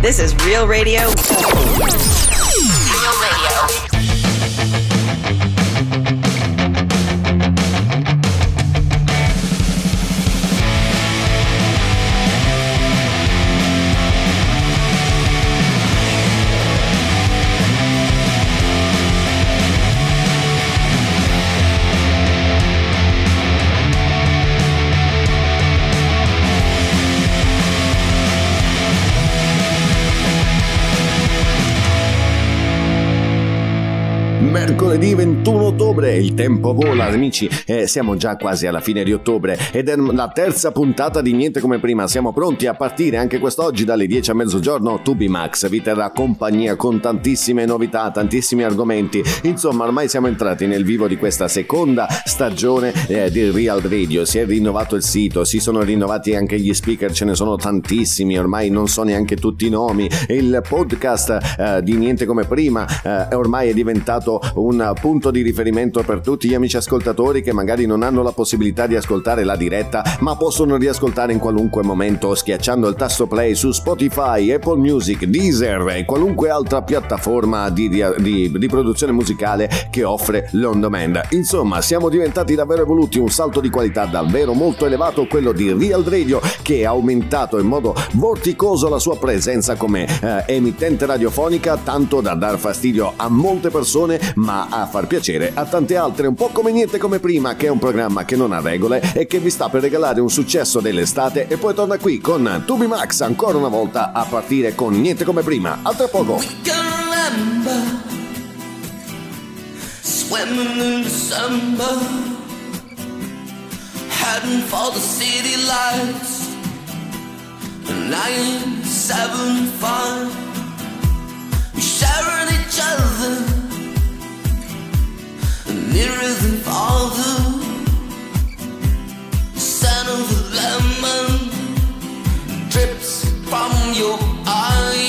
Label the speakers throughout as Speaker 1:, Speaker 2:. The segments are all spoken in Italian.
Speaker 1: This is Real Radio.
Speaker 2: Real Radio.
Speaker 3: Mercoledì 21 ottobre, il tempo vola amici, e siamo già quasi alla fine di ottobre ed è la terza puntata di Niente come prima, siamo pronti a partire anche quest'oggi dalle 10 a mezzogiorno, Tubi Max vi terrà compagnia con tantissime novità, tantissimi argomenti, insomma ormai siamo entrati nel vivo di questa seconda stagione eh, di Real Radio, si è rinnovato il sito, si sono rinnovati anche gli speaker, ce ne sono tantissimi, ormai non so neanche tutti i nomi, il podcast eh, di Niente come prima eh, ormai è diventato un punto di riferimento per tutti gli amici ascoltatori che magari non hanno la possibilità di ascoltare la diretta, ma possono riascoltare in qualunque momento schiacciando il tasto play su Spotify, Apple Music, Deezer e qualunque altra piattaforma di, di, di produzione musicale che offre l'on demand. Insomma, siamo diventati davvero evoluti, un salto di qualità davvero molto elevato, quello di Real Radio, che ha aumentato in modo vorticoso la sua presenza come eh, emittente radiofonica, tanto da dar fastidio a molte persone ma a far piacere a tante altre, un po' come niente come prima, che è un programma che non ha regole e che vi sta per regalare un successo dell'estate e poi torna qui con Tubi Max ancora una volta a partire con niente come prima. A tra poco.
Speaker 4: Heading seven, five, we sharing each other nearer than father. Son of a lemon drips from your eyes.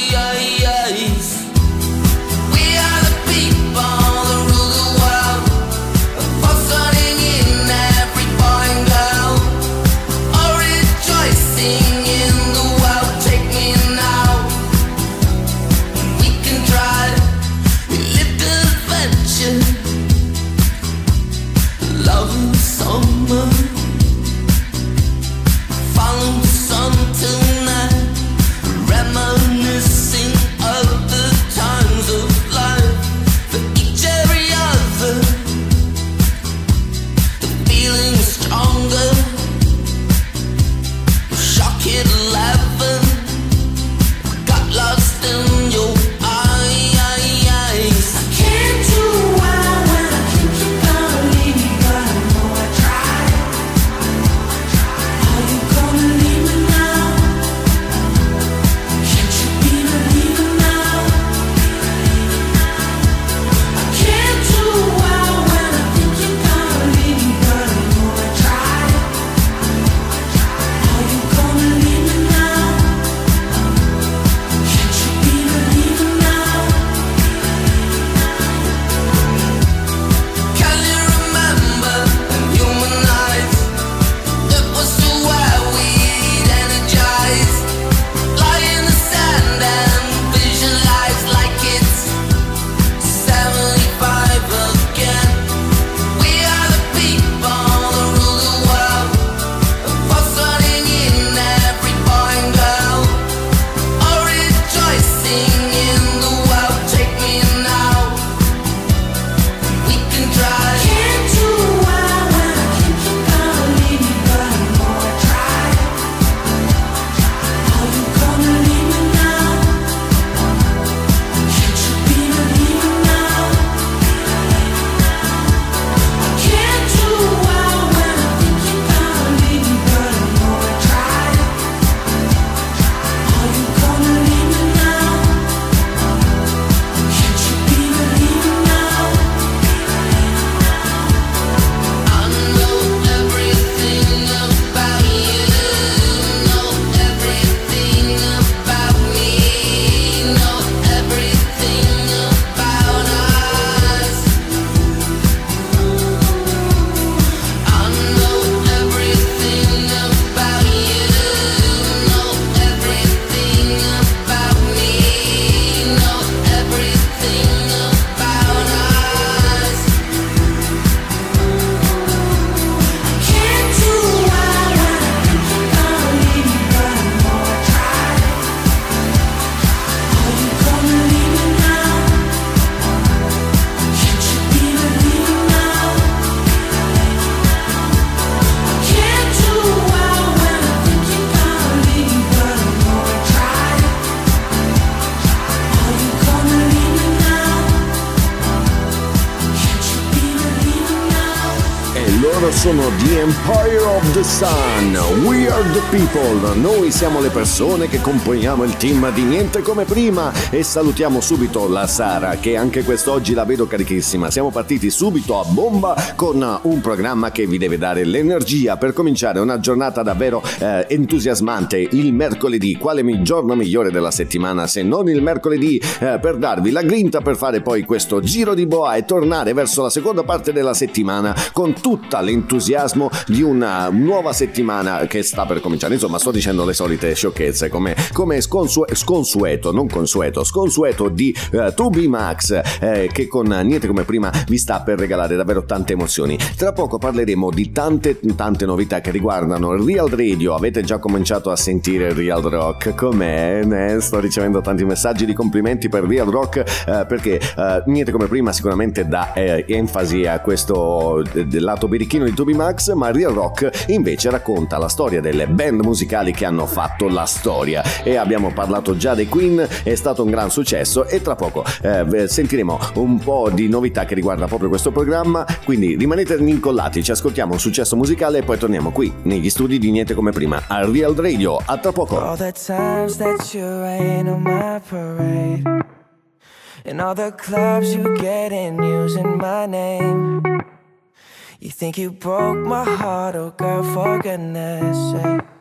Speaker 3: Noi siamo le persone che componiamo il team di Niente come prima e salutiamo subito la Sara che anche quest'oggi la vedo carichissima, siamo partiti subito a bomba con un programma che vi deve dare l'energia per cominciare una giornata davvero eh, entusiasmante. Il mercoledì, quale giorno migliore della settimana se non il mercoledì? Eh, per darvi la grinta per fare poi questo giro di boa e tornare verso la seconda parte della settimana con tutta l'entusiasmo di una nuova settimana che sta per cominciare. Insomma, sto dicendo le solite sciocchezze come, come sconsue- sconsueto, non consueto, sconsueto di uh, 2B Max eh, che con niente come prima vi sta per regalare davvero tante emozioni. Tra poco parleremo di tante tante novità che riguardano il Real Radio. Avete già cominciato a sentire il Real Rock? Com'è? Ne sto ricevendo tanti messaggi di complimenti per Real Rock eh, perché eh, niente come prima sicuramente dà eh, enfasi a questo del lato birichino di Toby Max, ma Real Rock invece racconta la storia delle band musicali che hanno fatto la storia e abbiamo parlato già dei Queen, è stato un gran successo e tra poco eh, sentiremo un po' di novità che riguarda proprio questo programma, quindi rimanete incollati, ci ascoltiamo un successo musicale e poi torniamo qui negli studi di Niente come prima al Real Radio. A tra poco.
Speaker 1: All the times that you rain on my parade And all the clubs you get in using my name You think you broke my heart, oh girl, for goodness sake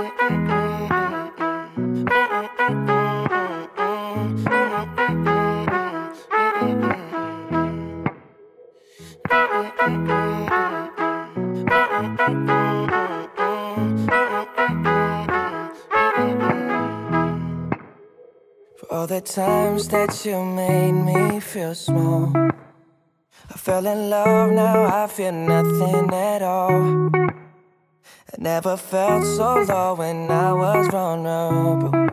Speaker 1: For all the times that you made me feel small. I fell in love, now I feel nothing at all. I never felt so low when I was vulnerable.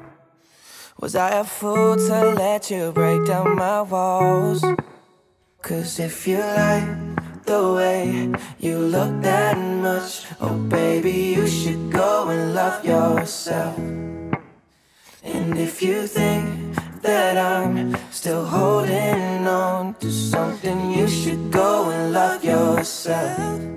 Speaker 1: Was I a fool to let you break down my walls? Cause if you like the way you look that much, oh baby, you should go and love yourself. And if you think that I'm still holding on to something, you should go and love yourself.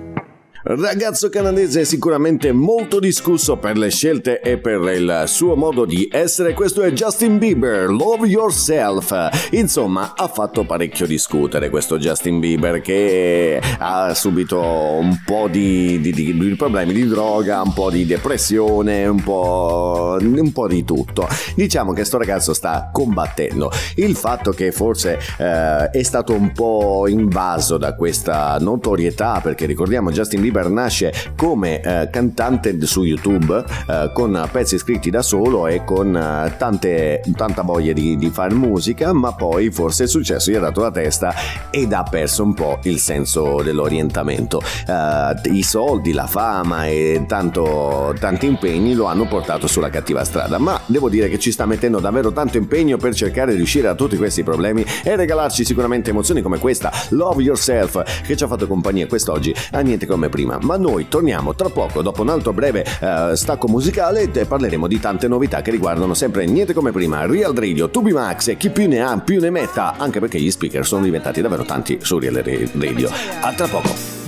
Speaker 3: Ragazzo canadese sicuramente molto discusso per le scelte e per il suo modo di essere, questo è Justin Bieber, Love Yourself. Insomma, ha fatto parecchio discutere questo Justin Bieber che ha subito un po' di, di- di- di problemi di droga, un po' di depressione, un po', un po' di tutto. Diciamo che sto ragazzo sta combattendo. Il fatto che forse eh, è stato un po' invaso da questa notorietà, perché ricordiamo Justin Bieber nasce come eh, cantante su YouTube eh, con pezzi scritti da solo e con eh, tante, tanta voglia di, di fare musica, ma poi forse il successo gli ha dato la testa ed ha perso un po' il senso dell'orientamento. Eh, I soldi, la fama e tanto, tanti impegni lo hanno portato sulla cattiva strada, ma devo dire che ci sta mettendo davvero tanto impegno per cercare di uscire da tutti questi problemi e regalarci sicuramente emozioni come questa, Love Yourself, che ci ha fatto compagnia quest'oggi a niente come prima. Ma noi torniamo tra poco, dopo un altro breve eh, stacco musicale, e parleremo di tante novità che riguardano sempre niente come prima, Real Radio, Tubi Max e chi più ne ha più ne metta, anche perché gli speaker sono diventati davvero tanti su Real Radio. A tra poco.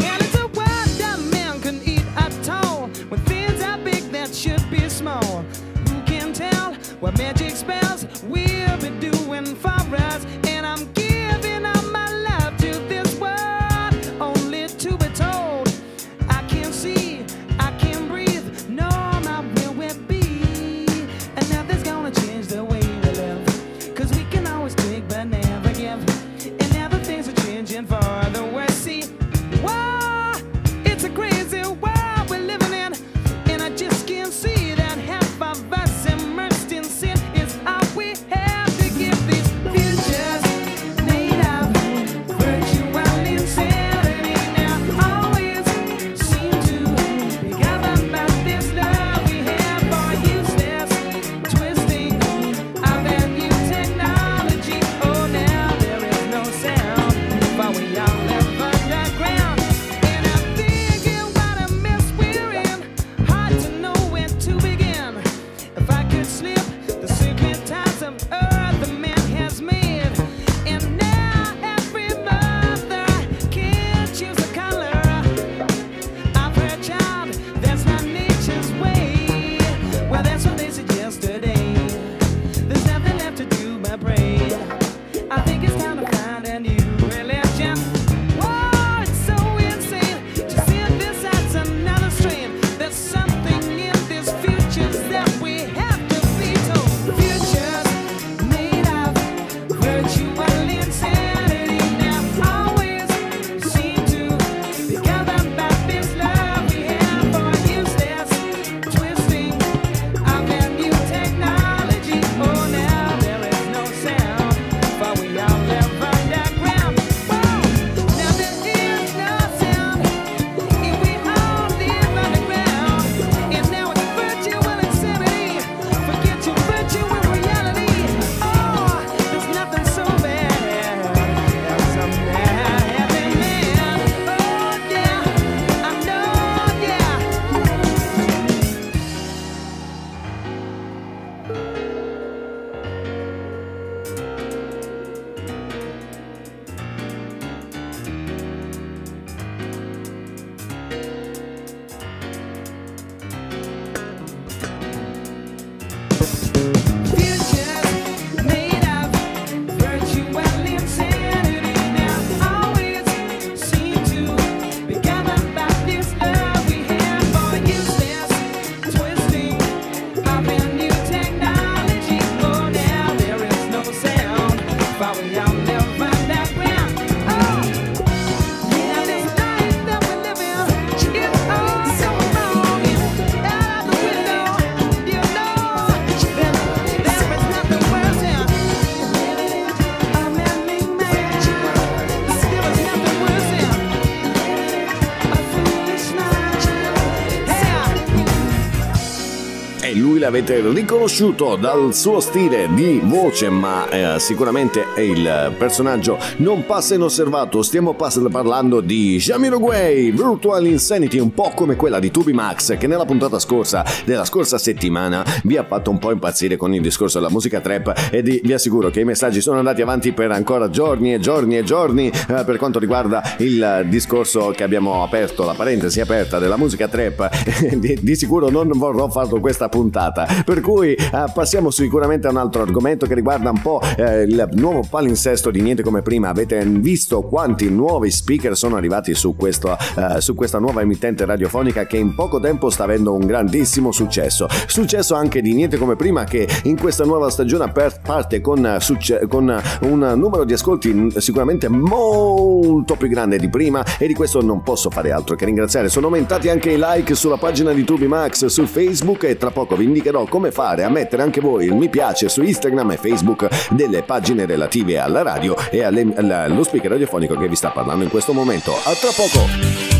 Speaker 3: L'avete riconosciuto dal suo stile di voce, ma eh, sicuramente il personaggio non passa inosservato. Stiamo parlando di Jamiroquai, Virtual Insanity, un po' come quella di Tubi Max, che nella puntata scorsa della scorsa settimana vi ha fatto un po' impazzire con il discorso della musica trap e di- vi assicuro che i messaggi sono andati avanti per ancora giorni e giorni e giorni eh, per quanto riguarda il discorso che abbiamo aperto, la parentesi aperta della musica trap. di, di sicuro non vorrò farlo questa puntata, per cui eh, passiamo sicuramente a un altro argomento che riguarda un po' eh, il nuovo palinsesto di niente come prima. Avete visto quanti nuovi speaker sono arrivati su, questo, eh, su questa nuova emittente radiofonica che in poco tempo sta avendo un grandissimo successo. Successo anche di niente come prima che in questa nuova stagione parte con, succe- con un numero di ascolti sicuramente molto più grande di prima e di questo non posso fare altro che ringraziare. Sono aumentati anche i like sulla pagina di Tubi Max su Facebook e tra poco vi indicherò come fare a mettere anche voi il mi piace su Instagram e Facebook delle pagine relative alla radio e alle- allo speaker radiofonico che vi sta parlando in questo momento. A tra poco!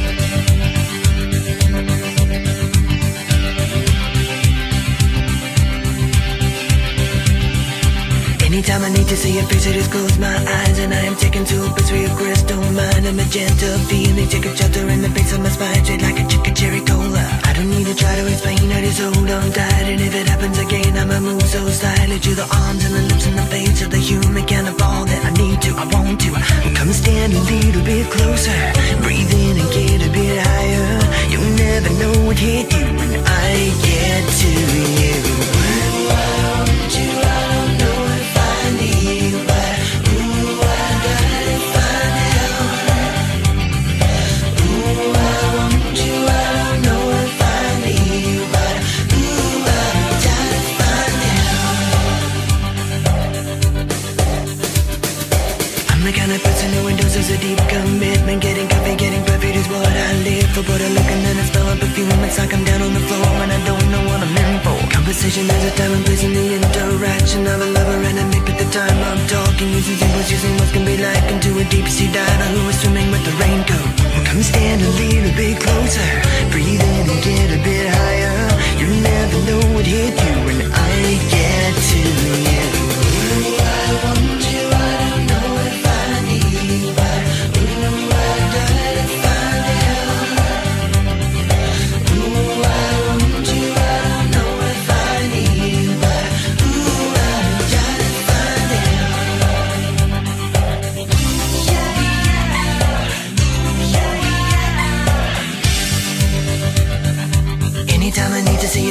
Speaker 5: Anytime I need to see your face, I just close my eyes and I am taken to a place where crystal mind, a magenta feeling, take a shelter in the face of my spine, straight like a chicken cherry cola. I don't need to try to explain, I just hold on tight, and if it happens again, I'ma move so slightly to the arms and the lips and the face of the human kind of all that I need to, I want to. Come stand a little bit closer, breathe in and get a bit higher. You'll never know what hit you when I get to you. Endorses a deep commitment. Getting coffee, getting perfect is what I live for. But I look and then I smell a perfume. It's like I'm down on the floor and I don't know what I'm in for. Conversation has a time and place in the interaction of a lover and a mate. But the time I'm talking, using symbols, using what can be like into a deep sea diver who is swimming with the raincoat. Well, come stand a little bit closer. Breathe in and get a bit higher. You never know what hit you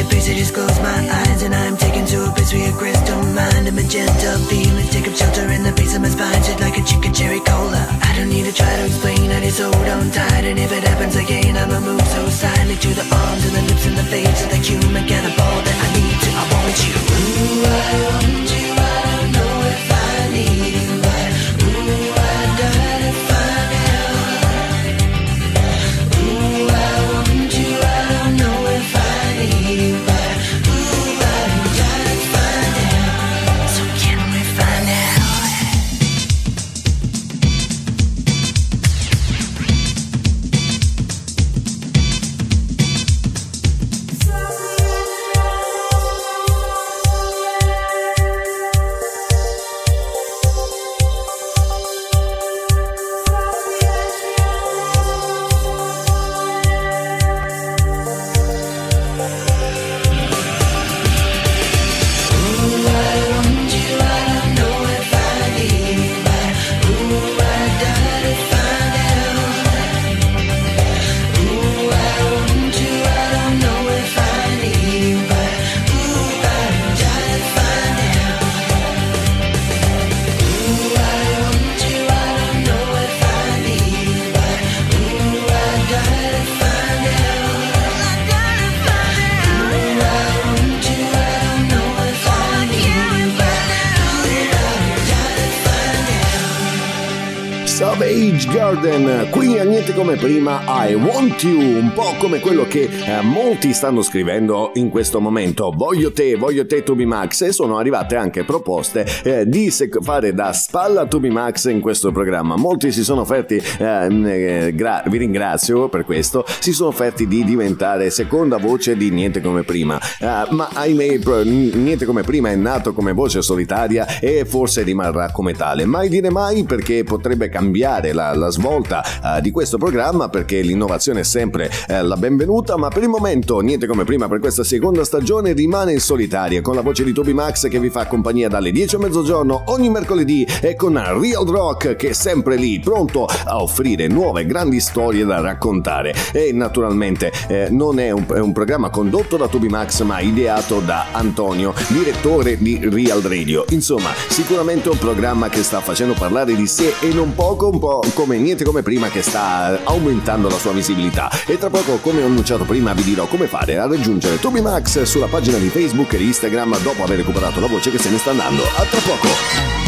Speaker 5: I face, just close my eyes and I'm taken to a place where your crystal mind and magenta feelings take up shelter in the base of my spine, shit like a chicken cherry cola. I don't need to try to explain, I just hold on tight, and if it happens again, I'ma move so silently to the arms and the lips and the face of the human cannibal that I need to, I want you. Ooh, I want you,
Speaker 3: Garden, qui a niente come prima I Want You, un po' come quello che eh, molti stanno scrivendo in questo momento. Voglio te, voglio te Tubi Max e sono arrivate anche proposte eh, di sec- fare da spalla Tubi Max in questo programma. Molti si sono offerti, eh, eh, gra- vi ringrazio per questo, si sono offerti di diventare seconda voce di niente come prima. Eh, ma ahimè, niente come prima è nato come voce solitaria e forse rimarrà come tale. Mai dire mai perché potrebbe cambiare la, la svolta uh, di questo programma perché l'innovazione è sempre uh, la benvenuta, ma per il momento niente come prima per questa seconda stagione rimane in solitaria con la voce di Toby Max che vi fa compagnia dalle 10 a mezzogiorno ogni mercoledì e con Real Rock che è sempre lì pronto a offrire nuove grandi storie da raccontare e naturalmente eh, non è un, è un, programma condotto da Toby Max ma ideato da Antonio, direttore di Real Radio. Insomma, sicuramente un programma che sta facendo parlare di sé e non poco, un po' come niente come prima che sta aumentando la sua visibilità. E tra poco, come ho annunciato prima, vi dirò come fare a raggiungere Toby Max sulla pagina di Facebook e Instagram dopo aver recuperato la voce che se ne sta andando. A tra poco!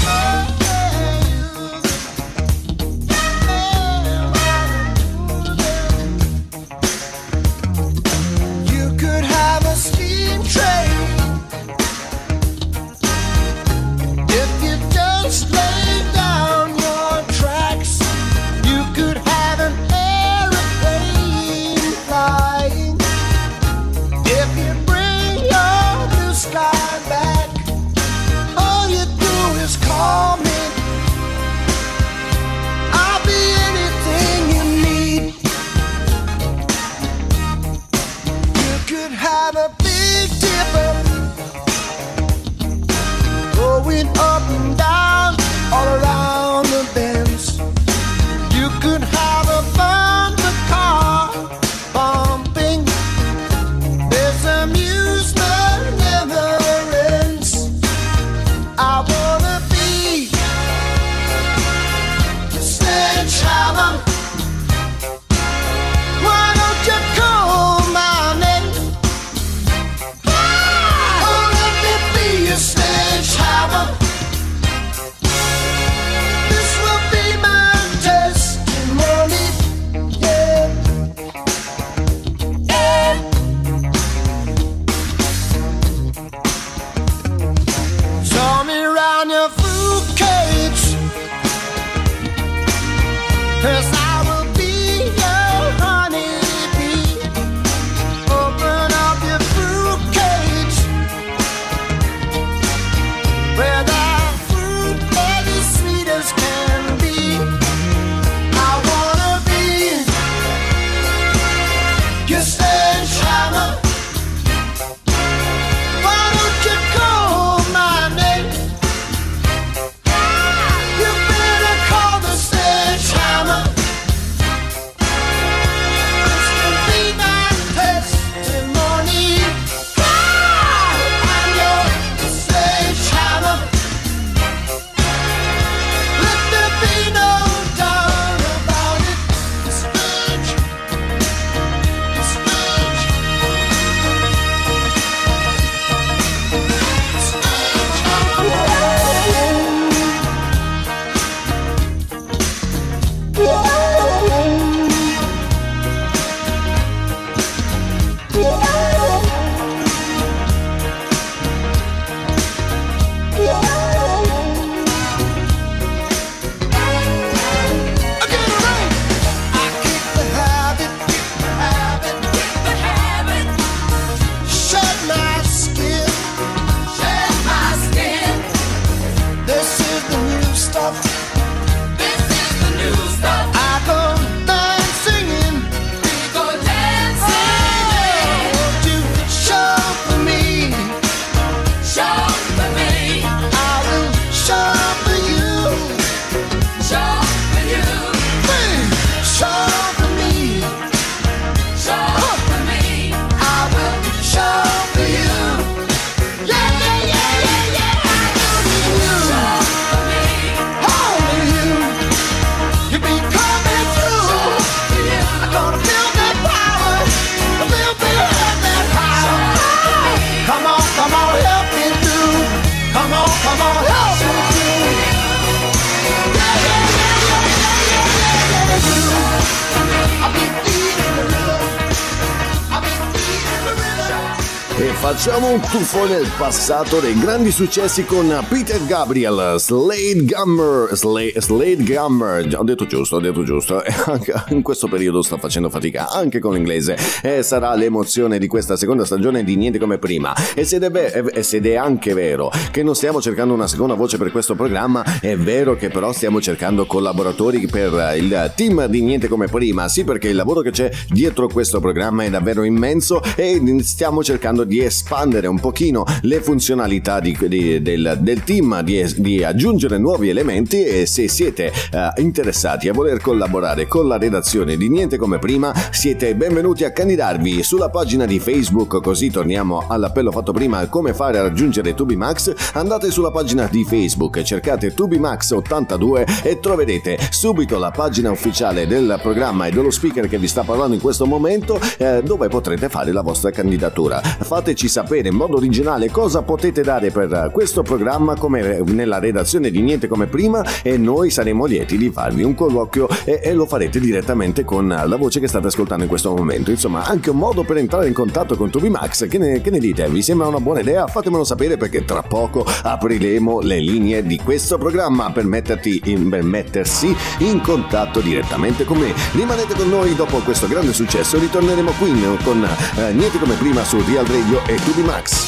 Speaker 3: Tuffo nel passato dei grandi successi con Peter Gabriel, Slade Gummer, Slade, Slade Gummer, ho detto giusto, ho detto giusto, anche in questo periodo sto facendo fatica anche con l'inglese. E sarà l'emozione di questa seconda stagione di Niente come prima. E se, e se è anche vero che non stiamo cercando una seconda voce per questo programma, è vero che però stiamo cercando collaboratori per il team di Niente come prima, sì perché il lavoro che c'è dietro questo programma è davvero immenso e stiamo cercando di espandere un pochino le funzionalità di- di- del, del team, di, di aggiungere nuovi elementi e se siete eh, interessati a voler collaborare con la redazione di Niente come prima, siete benvenuti a candidarvi sulla pagina di Facebook, così torniamo all'appello fatto prima come fare a raggiungere Tubimax, andate sulla pagina di Facebook, cercate Tubimax82 e troverete subito la pagina ufficiale del programma e dello speaker che vi sta parlando in questo momento eh, dove potrete fare la vostra candidatura. Fateci sapere in modo originale cosa potete dare per questo programma come nella redazione di Niente come prima e noi saremo lieti di farvi un colloquio e, e lo farete direttamente con la voce che state ascoltando in questo momento. Insomma, anche un modo per entrare in contatto con Tubimax. Che ne, che ne dite? Vi sembra una buona idea? Fatemelo sapere perché tra poco apriremo le linee di questo programma per, in, per mettersi in contatto direttamente con me. Rimanete con noi dopo questo grande successo, ritorneremo qui con eh, Niente come prima su Real Radio e Tubimax.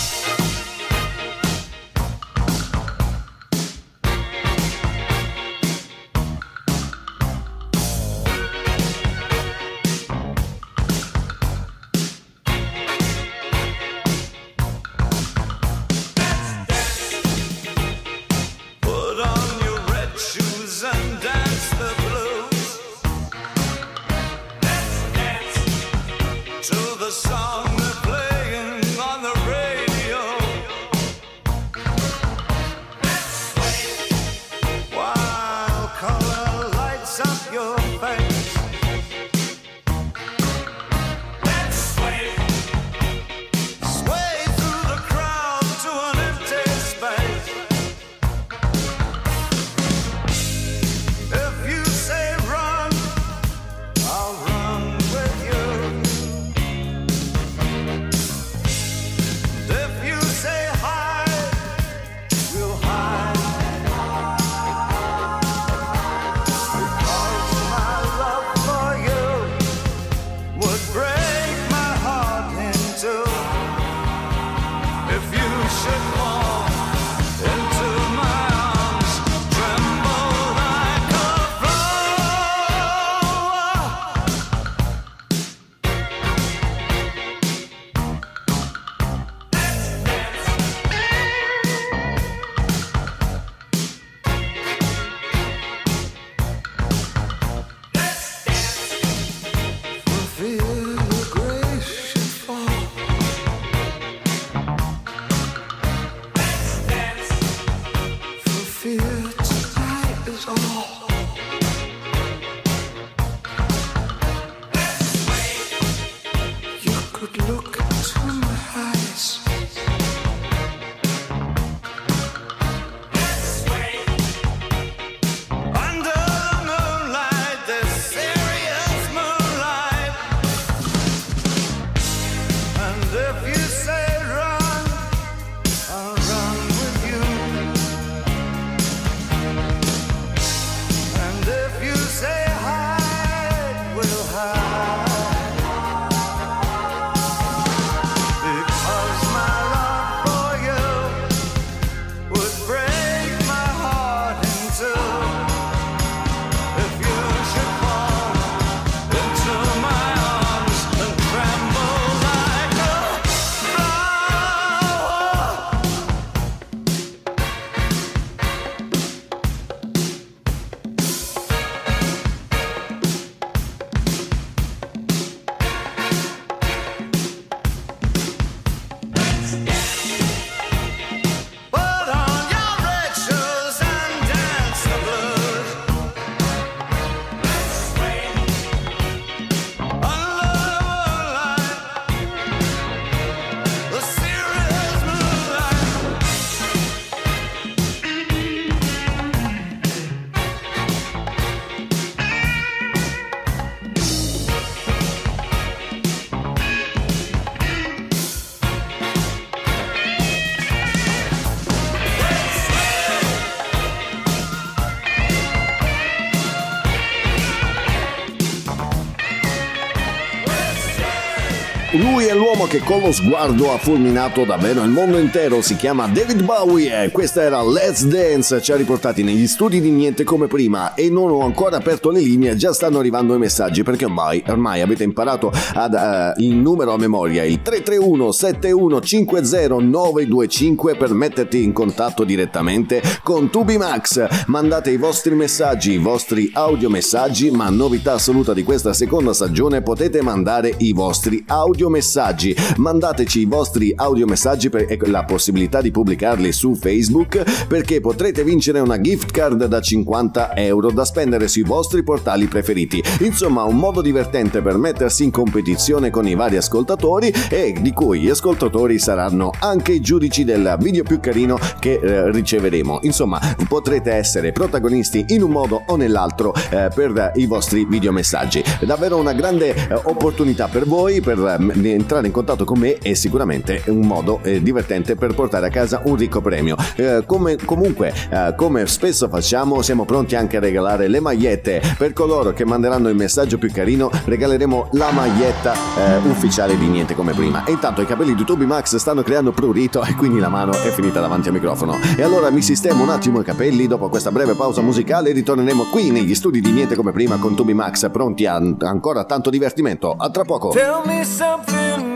Speaker 3: Che con lo sguardo ha fulminato davvero il mondo intero, si chiama David Bowie e questa era Let's Dance, ci ha riportati negli studi di niente come prima e non ho ancora aperto le linee, già stanno arrivando i messaggi perché ormai, ormai avete imparato ad, eh, il numero a memoria, il 331 7150 925 per metterti in contatto direttamente con Tubimax. Mandate i vostri messaggi, i vostri audiomessaggi, ma novità assoluta di questa seconda stagione potete mandare i vostri audiomessaggi. Mandateci i vostri audiomessaggi e la possibilità di pubblicarli su Facebook perché potrete vincere una gift card da 50 euro da spendere sui vostri portali preferiti. Insomma, un modo divertente per mettersi in competizione con i vari ascoltatori e di cui gli ascoltatori saranno anche i giudici del video più carino che eh, riceveremo. Insomma, potrete essere protagonisti in un modo o nell'altro eh, per i vostri videomessaggi. Davvero una grande eh, opportunità per voi per eh, entrare in contatto con me e sicuramente un modo eh, divertente per portare a casa un ricco premio. Eh, come, comunque, eh, come spesso facciamo, siamo pronti anche a regalare le magliette per coloro che manderanno il messaggio più carino. Regaleremo la maglietta eh, ufficiale di niente come prima. E intanto i capelli di Toby Max stanno creando prurito e quindi la mano è finita davanti al microfono. E allora mi sistemo un attimo i capelli. Dopo questa breve pausa musicale ritorneremo qui negli studi di niente come prima con Toby Max pronti a ancora tanto divertimento. A tra poco.
Speaker 6: Tell me something,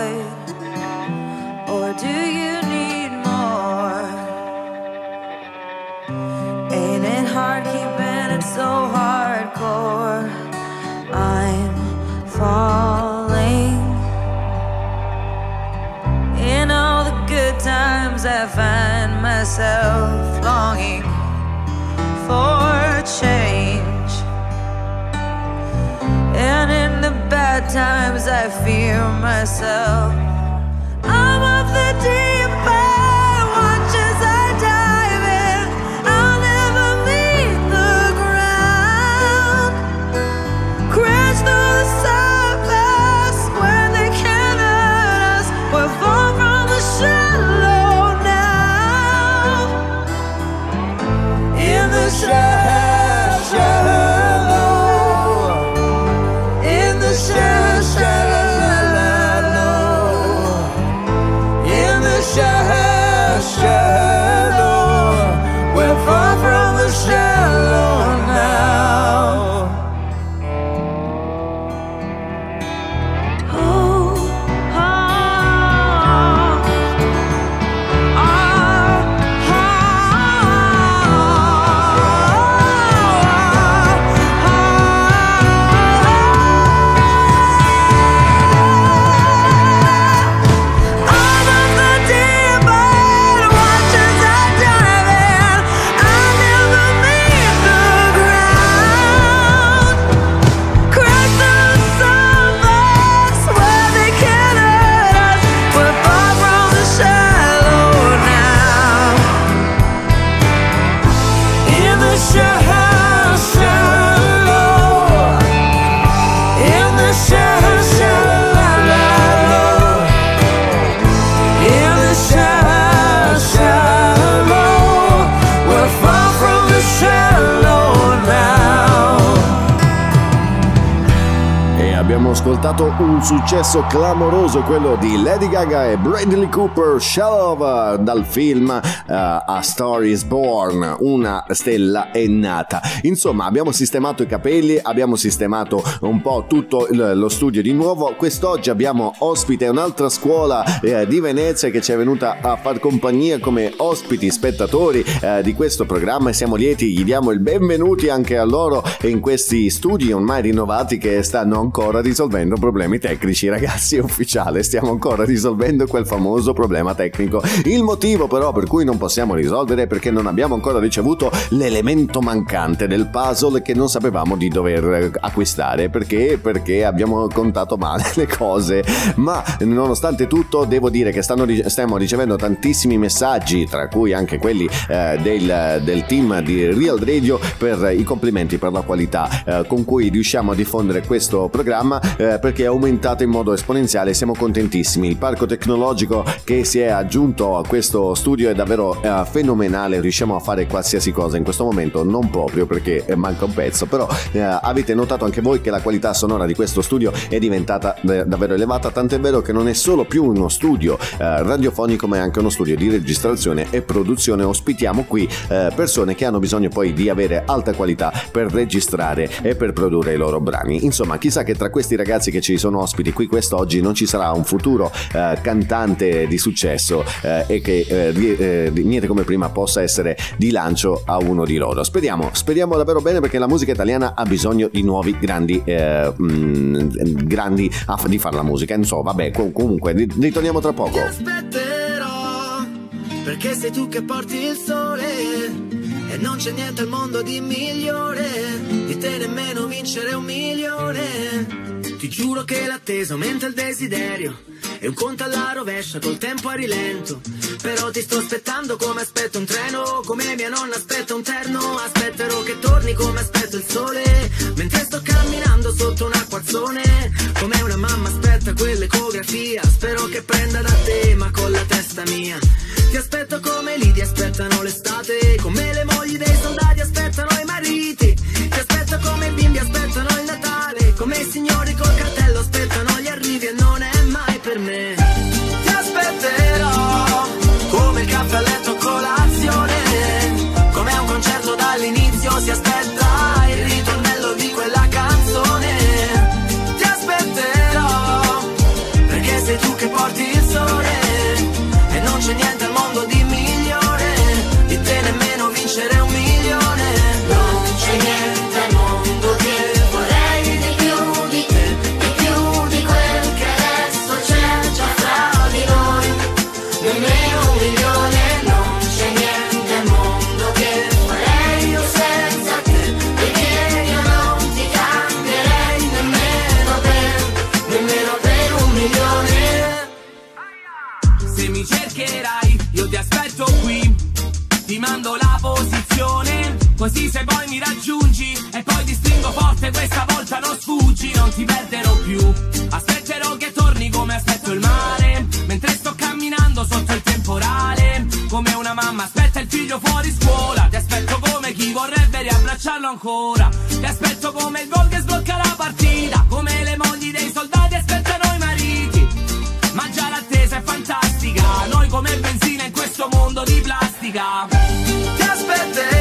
Speaker 7: So hardcore? I'm falling. In all the good times, I find myself longing for change. And in the bad times, I fear myself. I'm of the deep
Speaker 3: ascoltato un successo clamoroso, quello di Lady Gaga e Bradley Cooper, Shallow, dal film uh, A Star is Born, una stella è nata. Insomma, abbiamo sistemato i capelli, abbiamo sistemato un po' tutto lo studio di nuovo. Quest'oggi abbiamo ospite un'altra scuola eh, di Venezia che ci è venuta a far compagnia come ospiti, spettatori eh, di questo programma e siamo lieti, gli diamo il benvenuti anche a loro in questi studi ormai rinnovati che stanno ancora risolvendo problemi tecnici. Ragazzi, è ufficiale, stiamo ancora risolvendo quel famoso problema tecnico. Il motivo però per cui non possiamo risolvere è perché non abbiamo ancora ricevuto l'elemento mancante del puzzle che non sapevamo di dover acquistare. Perché? Perché abbiamo contato male le cose. Ma nonostante tutto devo dire che stanno stiamo ricevendo tantissimi messaggi, tra cui anche quelli eh, del, del team di Real Radio per i complimenti per la qualità eh, con cui riusciamo a diffondere questo programma eh, perché è aumentato in modo esponenziale siamo contentissimi. Il parco tecnologico che si è aggiunto a questo studio è davvero eh, fenomenale. Riusciamo a fare qualsiasi cosa in questo momento non proprio perché eh, manca un pezzo però eh, avete notato anche voi che la qualità sonora di questo studio è diventata eh, davvero elevata tant'è vero che non è solo più uno studio eh, radiofonico ma è anche uno studio di registrazione e produzione. Ospitiamo qui eh, persone che hanno bisogno poi di avere alta qualità per registrare e per produrre i loro brani. Insomma chissà che tra questi ragazzi che ci sono ospiti. Qui quest'oggi non ci sarà un futuro eh, cantante di successo eh, e che eh, eh, niente come prima possa essere di lancio a uno di loro. Speriamo speriamo davvero bene perché la musica italiana ha bisogno di nuovi grandi eh, mm, grandi a di fare la musica. Insomma vabbè com- comunque ri- ritorniamo tra poco.
Speaker 8: Aspetterò perché sei tu che porti il sole e non c'è niente al mondo di migliore di te nemmeno vincere un milione ti giuro che l'attesa aumenta il desiderio. E un conto alla rovescia col tempo a rilento. Però ti sto aspettando come aspetto un treno come mia nonna aspetta un terno. Aspetterò che torni come aspetto il sole mentre sto camminando sotto un acquazzone. Come una mamma aspetta quell'ecografia spero che prenda da te ma con la testa mia. Ti aspetto come lì ti aspettano l'estate. Come le mogli dei soldati aspettano i mariti. Ti aspetto come i bimbi aspettano il Natale come i signori col cartello aspettano gli arrivi e non è mai per me non
Speaker 9: sfuggi, non ti perderò più. Aspetterò che torni come aspetto il mare, mentre sto camminando sotto il temporale. Come una mamma aspetta il figlio fuori scuola, ti aspetto come chi vorrebbe riabbracciarlo ancora. Ti aspetto come il gol che sblocca la partita, come le mogli dei soldati aspettano i mariti. Ma già l'attesa è fantastica Noi come benzina in questo mondo di plastica
Speaker 8: ti aspetterò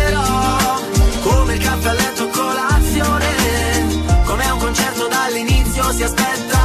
Speaker 8: dall'inizio si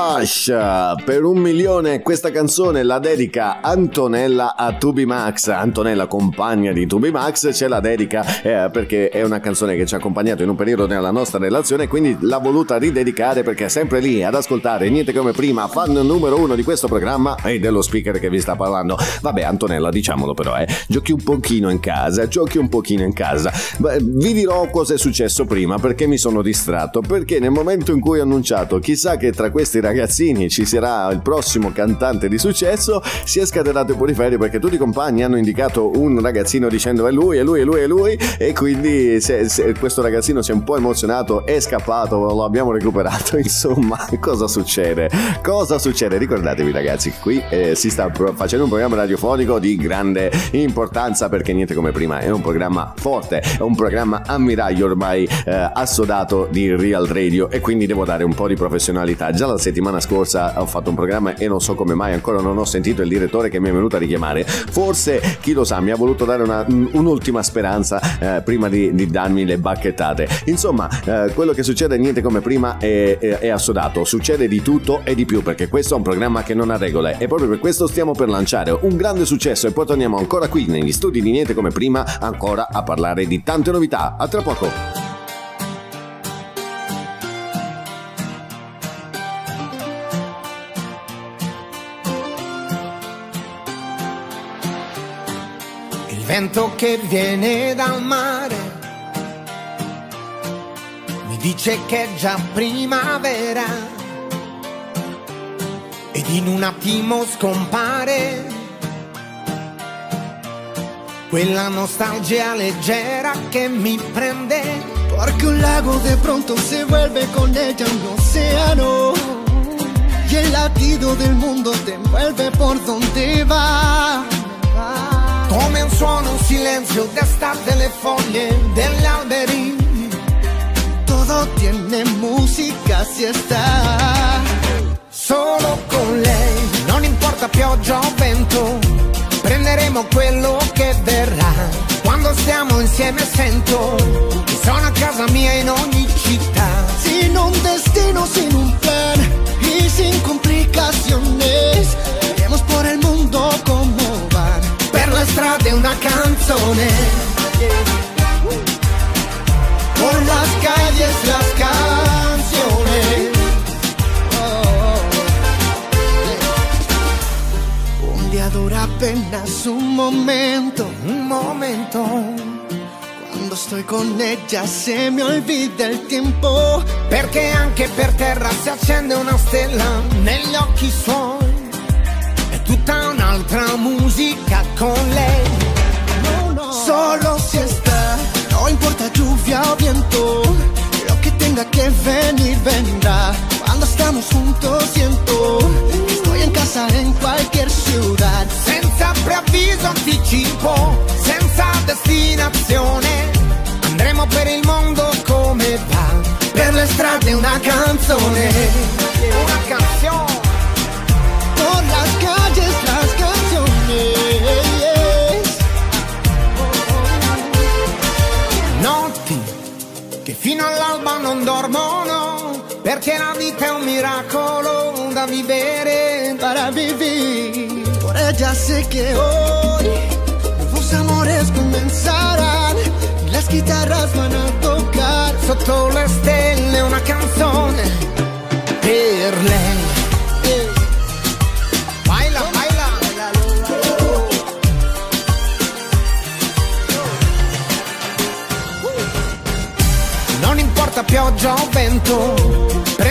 Speaker 3: Wunderbash per un milione questa canzone la dedica Antonella a Tubi Max Antonella compagna di Tubi Max ce la dedica eh, perché è una canzone che ci ha accompagnato in un periodo nella nostra relazione quindi l'ha voluta ridedicare perché è sempre lì ad ascoltare niente come prima fan numero uno di questo programma e dello speaker che vi sta parlando. Vabbè Antonella diciamolo però eh. Giochi un pochino in casa giochi un pochino in casa. Beh, vi dirò cosa è successo prima perché mi sono distratto perché nel momento in cui ho annunciato chissà che tra questi ragazzini ci sarà il prossimo cantante di successo, si è scatenato pure ferie perché tutti i compagni hanno indicato un ragazzino dicendo è lui, è lui, è lui, è lui e quindi se, se questo ragazzino si è un po' emozionato, è scappato, lo abbiamo recuperato, insomma, cosa succede? Cosa succede? Ricordatevi ragazzi, qui eh, si sta facendo un programma radiofonico di grande importanza perché niente come prima, è un programma forte, è un programma ammiraglio ormai eh, assodato di Real Radio e quindi devo dare un po' di professionalità. Già la settimana scorsa ho fatto un programma e non so come mai ancora non ho sentito il direttore che mi è venuto a richiamare. Forse, chi lo sa, mi ha voluto dare una, un'ultima speranza eh, prima di, di, darmi le bacchettate. Insomma, eh, quello che succede niente come prima è, è, è, assodato. Succede di tutto e di più perché questo è un programma che non ha regole e proprio per questo stiamo per lanciare un grande successo e poi torniamo ancora qui negli studi di niente come prima ancora a parlare di tante novità. A tra poco.
Speaker 10: Vento che viene dal mare. Mi dice che è già primavera. Ed in un attimo scompare. Quella nostalgia leggera che mi prende.
Speaker 11: Porque un lago de pronto se vuelve con ella un océano y el latido del mundo te envuelve por donde va
Speaker 10: come un suono, un silenzio d'estate le foglie degli alberi.
Speaker 11: Todo tiene música si está
Speaker 10: solo con lei. Non importa pioggia o vento, prenderemo quello che verrà. Quando stiamo insieme sento che sono a casa mia in ogni città.
Speaker 11: Sin un destino, sin un plan y sin complicaciones,
Speaker 10: Per le strade una canzone.
Speaker 11: Por las calles las canciones. Un día dura apenas un momento,
Speaker 10: un momento.
Speaker 11: Quando sto con ella se mi olvida il tempo.
Speaker 10: Perché anche per terra si accende una stella negli occhi suoi. Tutta un'altra musica con lei.
Speaker 11: No, no. Solo si está, no importa lluvia o viento. Lo que tenga que venir vendrá. Cuando estamos juntos siento que estoy casa en cualquier ciudad.
Speaker 10: Senza preavviso anticipo, senza destinazione. Andremo per il mondo come va. Per le strade una canzone. Una canzone. Perché la vita è un miracolo da vivere.
Speaker 11: Para vivir, por ella sé que hoy nuevos amores comenzarán. Las guitarras van a tocar
Speaker 10: Sotto le stelle una canzone per lei. Pioggia o vento,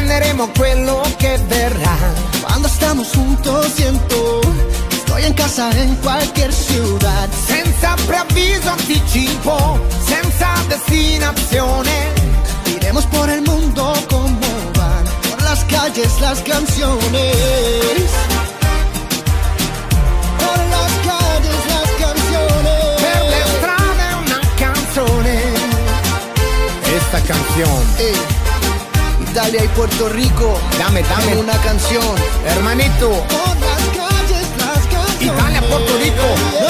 Speaker 10: prenderemo quello che verrà.
Speaker 11: Cuando estamos juntos siento que estoy en casa en cualquier ciudad.
Speaker 10: Senza preavviso anticipo, senza destinazione.
Speaker 11: Iremos por el mundo como van, por las calles las canciones. Por las calles las canciones.
Speaker 10: Per le strade una canzone. Esta canción.
Speaker 11: Eh, Italia y Puerto Rico,
Speaker 10: Dame, dame.
Speaker 11: una canción.
Speaker 10: Hermanito,
Speaker 11: Por las calles las canciones.
Speaker 10: Italia, Puerto Rico.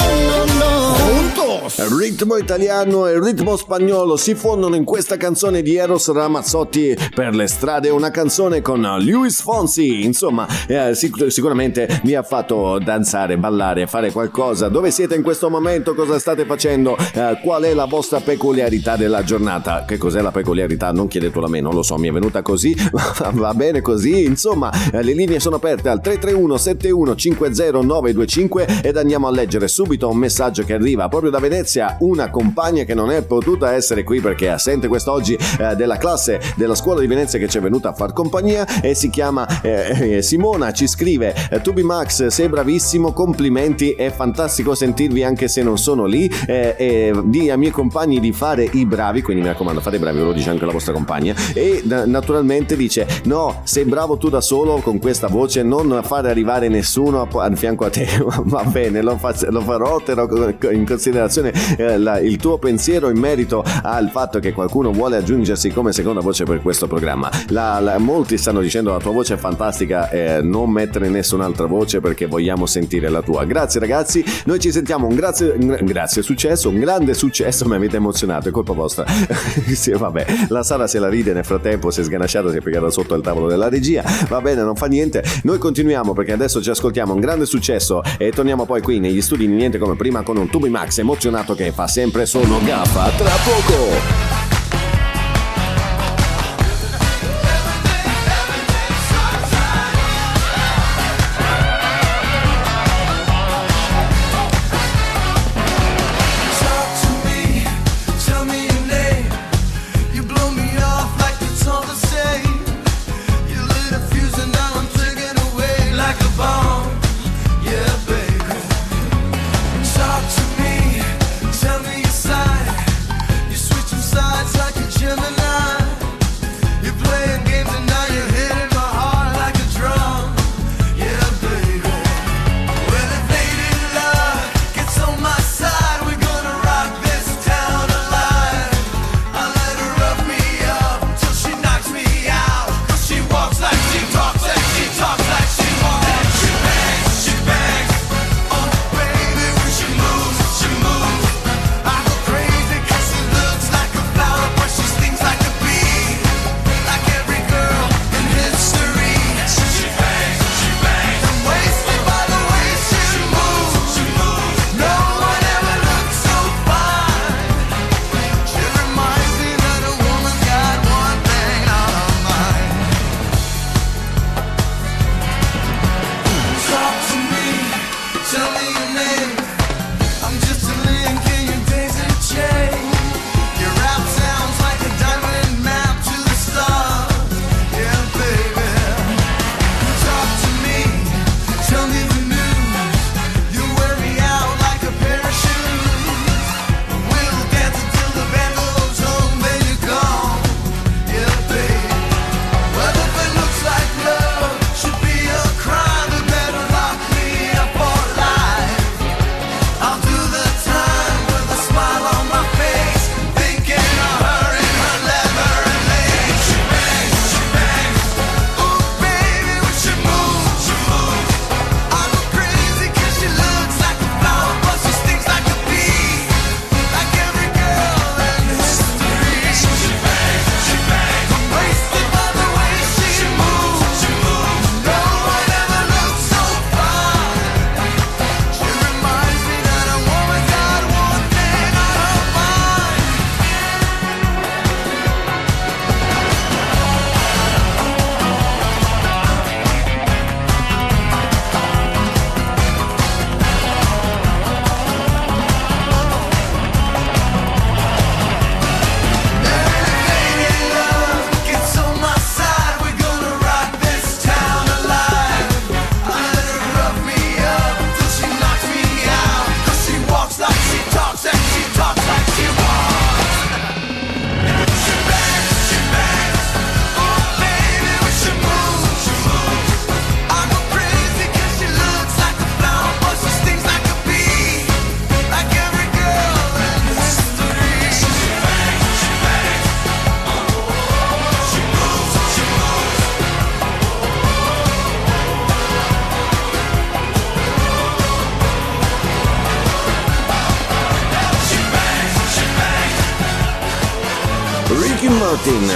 Speaker 3: Il ritmo italiano e il ritmo spagnolo si fondono in questa canzone di Eros Ramazzotti per le strade, una canzone con Luis Fonsi. Insomma, eh, sic- sicuramente mi ha fatto danzare, ballare, fare qualcosa. Dove siete in questo momento? Cosa state facendo? Eh, qual è la vostra peculiarità della giornata? Che cos'è la peculiarità? Non chiedetelo a me, non lo so, mi è venuta così, va bene così. Insomma, eh, le linee sono aperte al 331 71 50 925 ed andiamo a leggere subito un messaggio che arriva proprio da Venezia, una compagna che non è potuta essere qui perché è assente quest'oggi eh, della classe della scuola di Venezia che ci è venuta a far compagnia e si chiama eh, eh, Simona, ci scrive eh, Tubi Max, sei bravissimo, complimenti, è fantastico sentirvi anche se non sono lì eh, e di ai miei compagni di fare i bravi, quindi mi raccomando fate i bravi, ve lo dice anche la vostra compagna e na- naturalmente dice no, sei bravo tu da solo con questa voce, non fare arrivare nessuno a, a fianco a te, va bene, lo, fa- lo farò, terrò in considerazione eh, la- il tuo pensiero in merito al fatto che qualcuno vuole aggiungersi come seconda voce per questo programma. La- la- molti stanno dicendo la tua voce è fantastica, eh, non mettere nessun'altra voce perché vogliamo sentire la tua. Grazie ragazzi, noi ci sentiamo, un grazie, un grazie successo, un grande successo, mi avete emozionato, è colpa vostra. sì, vabbè, la Sara se la ride nel frattempo, si è sganasciata, si è piegata sotto il tavolo della regia, va bene, non fa niente. Noi continuiamo perché adesso ci ascoltiamo un grande successo e torniamo poi qui negli studi di niente come prima con un Tubi Max emozionato che fa sempre sono gaffa. Tra poco!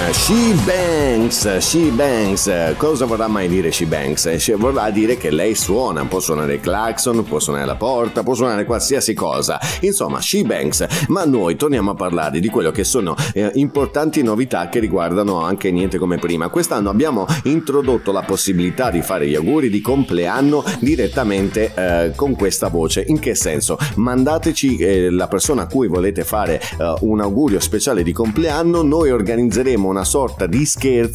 Speaker 12: Martin, She Banks, She Banks, cosa vorrà mai dire She Banks? Vorrà dire che lei suona, può suonare il clacson, può suonare la porta, può suonare qualsiasi cosa, insomma She Banks, ma noi torniamo a parlare di quello che sono eh, importanti novità che riguardano anche niente come prima. Quest'anno abbiamo introdotto la possibilità di fare gli auguri di compleanno direttamente eh, con questa voce, in che senso? Mandateci eh, la persona a cui volete fare eh, un augurio speciale di compleanno, noi organizzeremo una sorta di scherzo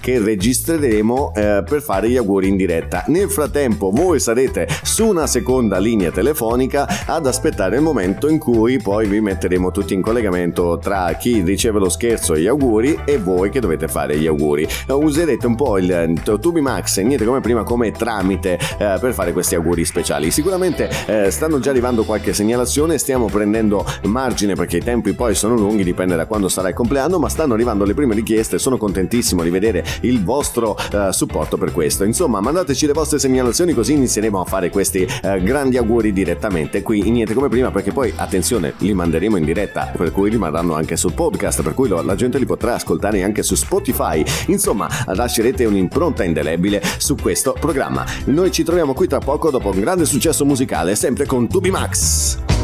Speaker 12: che registreremo eh, per fare gli auguri in diretta. Nel frattempo voi sarete su una seconda linea telefonica ad aspettare il momento in cui poi vi metteremo tutti in collegamento tra chi riceve lo scherzo e gli auguri e voi che dovete fare gli auguri. Eh, Userete un po' il eh, Tubi Max e niente come prima come tramite eh, per fare questi auguri speciali. Sicuramente eh, stanno già arrivando qualche segnalazione, stiamo prendendo margine perché i tempi poi sono lunghi, dipende da quando sarà il compleanno, ma stanno arrivando le prime richieste, sono contentissimo di vedere il vostro eh, supporto per questo. Insomma, mandateci le vostre segnalazioni così inizieremo a fare questi eh, grandi auguri direttamente qui in niente come prima perché poi attenzione, li manderemo in diretta, per cui rimarranno anche sul podcast, per cui lo- la gente li potrà ascoltare anche su Spotify. Insomma, lascerete un'impronta indelebile su questo programma. Noi ci troviamo qui tra poco dopo un grande successo musicale, sempre con Tubi Max.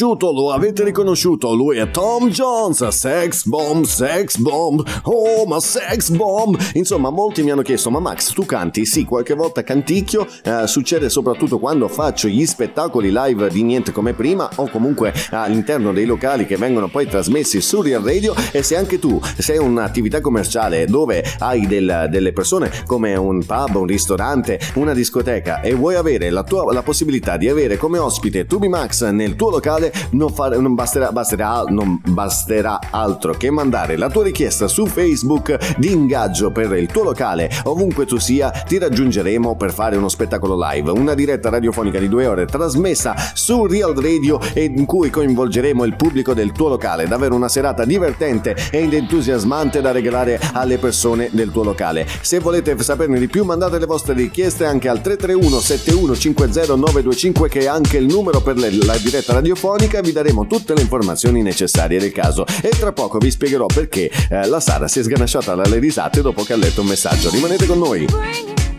Speaker 7: Riconosciuto, lo avete riconosciuto, lui è Tom Jones, Sex Bomb, Sex Bomb, oh ma Sex Bomb. Insomma, molti mi hanno chiesto, ma Max, tu canti? Sì, qualche volta canticchio, eh, succede soprattutto quando faccio gli spettacoli live di niente come prima o comunque all'interno dei locali che vengono poi trasmessi su Real Radio e se anche tu sei un'attività commerciale dove hai del- delle persone come un pub, un ristorante, una discoteca e vuoi avere la, tua, la possibilità di avere come ospite Tubi Max nel tuo locale, non, fare- non basterà, basterà- non basterà altro che mandare la tua richiesta su Facebook di ingaggio per il tuo locale, ovunque tu sia, ti raggiungeremo per fare uno spettacolo live, una diretta radiofonica di due ore trasmessa su Real Radio e in cui coinvolgeremo il pubblico del tuo locale, davvero una serata divertente ed entusiasmante da regalare alle persone del tuo locale. Se volete saperne di più mandate le vostre richieste anche al 331 7150 925 che è anche il numero per la diretta radiofonica e vi daremo tutte le informazioni necessarie del caso e tra poco vi spiegherò perché eh, la Sara si è sganasciata dalle risate dopo che ha letto un messaggio. Rimanete con noi.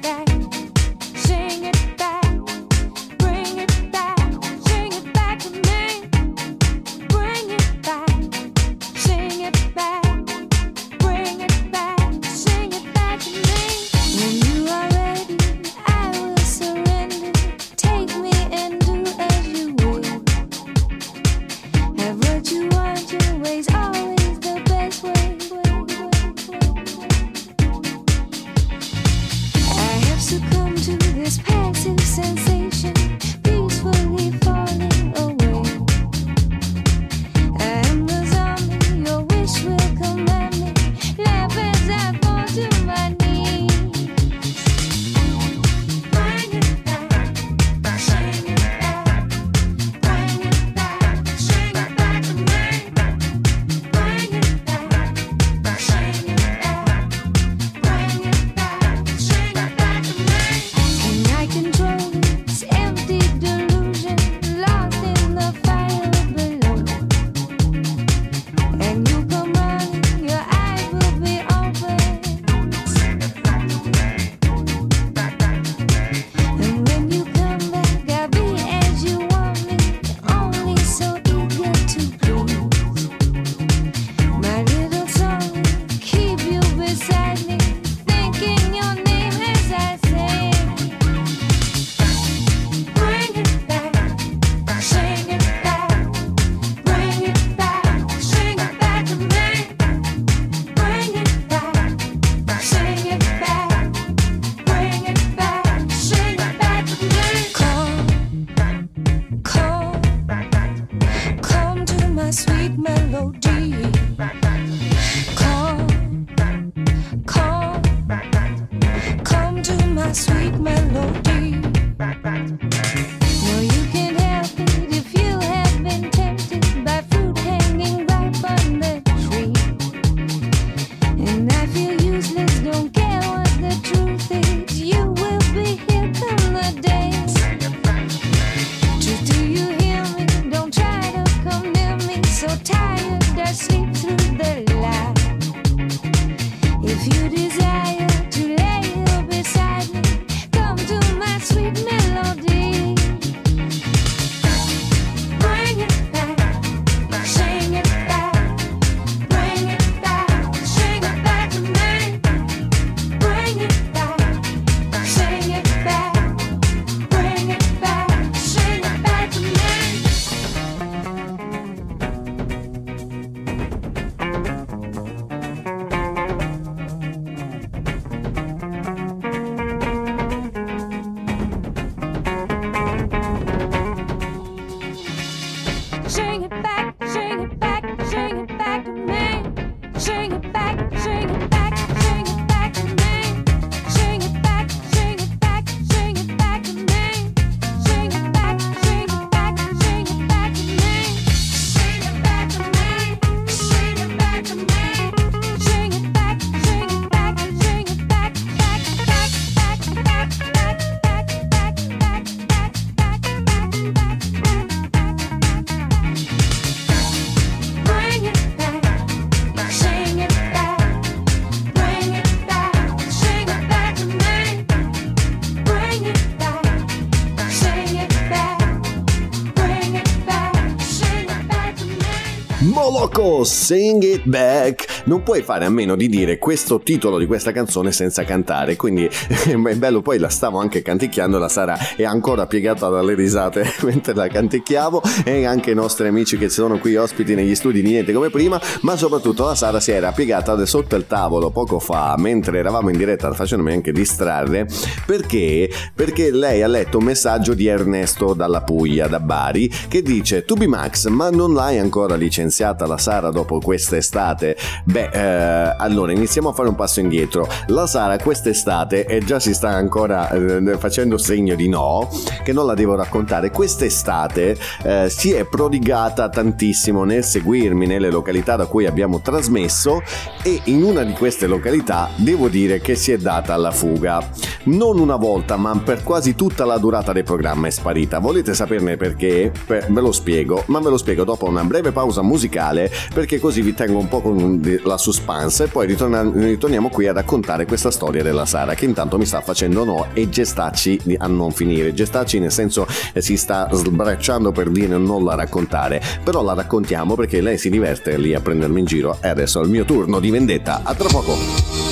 Speaker 13: Sing It Back.
Speaker 3: Non puoi fare a meno di dire questo titolo di questa canzone senza cantare, quindi è bello, poi la stavo anche canticchiando, la Sara è ancora piegata dalle risate mentre la canticchiavo e anche i nostri amici che sono qui ospiti negli studi di Niente Come Prima, ma soprattutto la Sara si era piegata sotto il tavolo poco fa mentre eravamo in diretta facendomi anche distrarre perché, perché lei ha letto un messaggio di Ernesto dalla Puglia, da Bari, che dice Tubi Max, ma non l'hai ancora licenziata la Sara dopo quest'estate? Beh, eh, allora iniziamo a fare un passo indietro. La Sara quest'estate e già si sta ancora eh, facendo segno di no, che non la devo raccontare. Quest'estate eh, si è prodigata tantissimo nel seguirmi nelle località da cui abbiamo trasmesso e in una di queste località devo dire che si è data alla fuga. Non una volta, ma per quasi tutta la durata del programma è sparita. Volete saperne perché? Beh, ve lo spiego, ma ve lo spiego dopo una breve pausa musicale perché così vi tengo un po' con la suspense e poi ritorna- ritorniamo qui a raccontare questa storia della Sara che intanto mi sta facendo no e gestacci a non finire. Gestacci nel senso eh, si sta sbracciando per dire non la raccontare, però la raccontiamo perché lei si diverte lì a prendermi in giro e adesso è il mio turno di vendetta. A tra poco.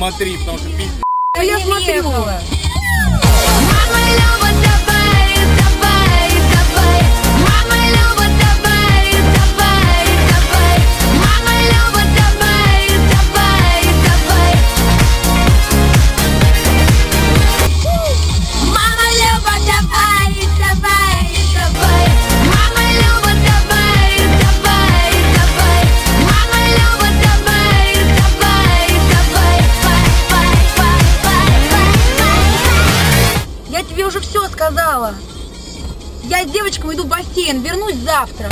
Speaker 7: mă trip, nu știu, pici. Eu. Девочками иду в бассейн, вернусь завтра.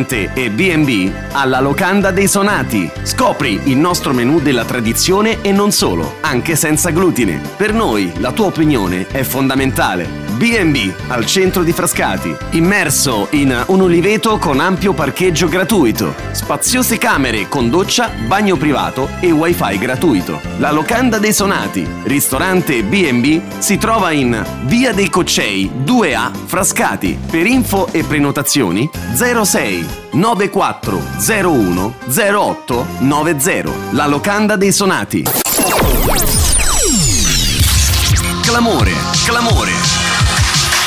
Speaker 14: Ristorante e B&B alla Locanda dei Sonati. Scopri il nostro menù della tradizione e non solo, anche senza glutine. Per noi la tua opinione è fondamentale. B&B al centro di Frascati, immerso in un oliveto con ampio parcheggio gratuito, spaziose camere con doccia, bagno privato e wifi gratuito. La Locanda dei Sonati, ristorante B&B, si trova in Via dei Coccei 2A Frascati. Per info e prenotazioni 06 9401 08 90. La Locanda dei Sonati. Clamore, clamore.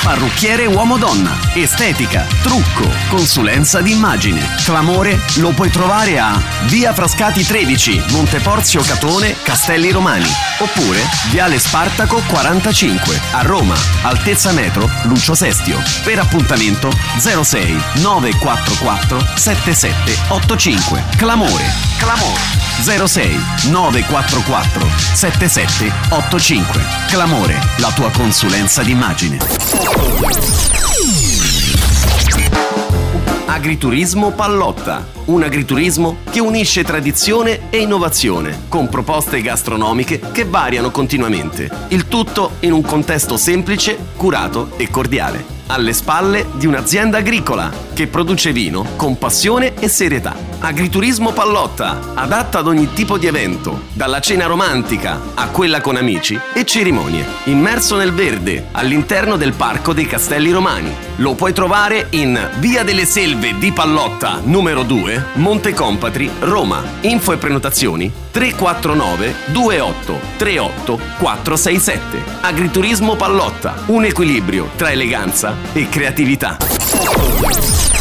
Speaker 14: Parrucchiere uomo-donna, estetica, trucco, consulenza d'immagine. Clamore lo puoi trovare a Via Frascati 13, Monteporzio Catone, Castelli Romani. Oppure Viale Spartaco 45, a Roma, altezza metro, Lucio Sestio. Per appuntamento 06 944 7785. Clamore, clamore. 06 944 7785. Clamore, la tua consulenza d'immagine. Agriturismo Pallotta, un agriturismo che unisce tradizione e innovazione, con proposte gastronomiche che variano continuamente. Il tutto in un contesto semplice, curato e cordiale, alle spalle di un'azienda agricola che produce vino con passione e serietà. Agriturismo Pallotta, adatta ad ogni tipo di evento, dalla cena romantica a quella con amici e cerimonie. Immerso nel verde, all'interno del Parco dei Castelli Romani. Lo puoi trovare in Via delle Selve di Pallotta, numero 2, Monte Compatri, Roma. Info e prenotazioni 349 28 38 467. Agriturismo Pallotta, un equilibrio tra eleganza e creatività.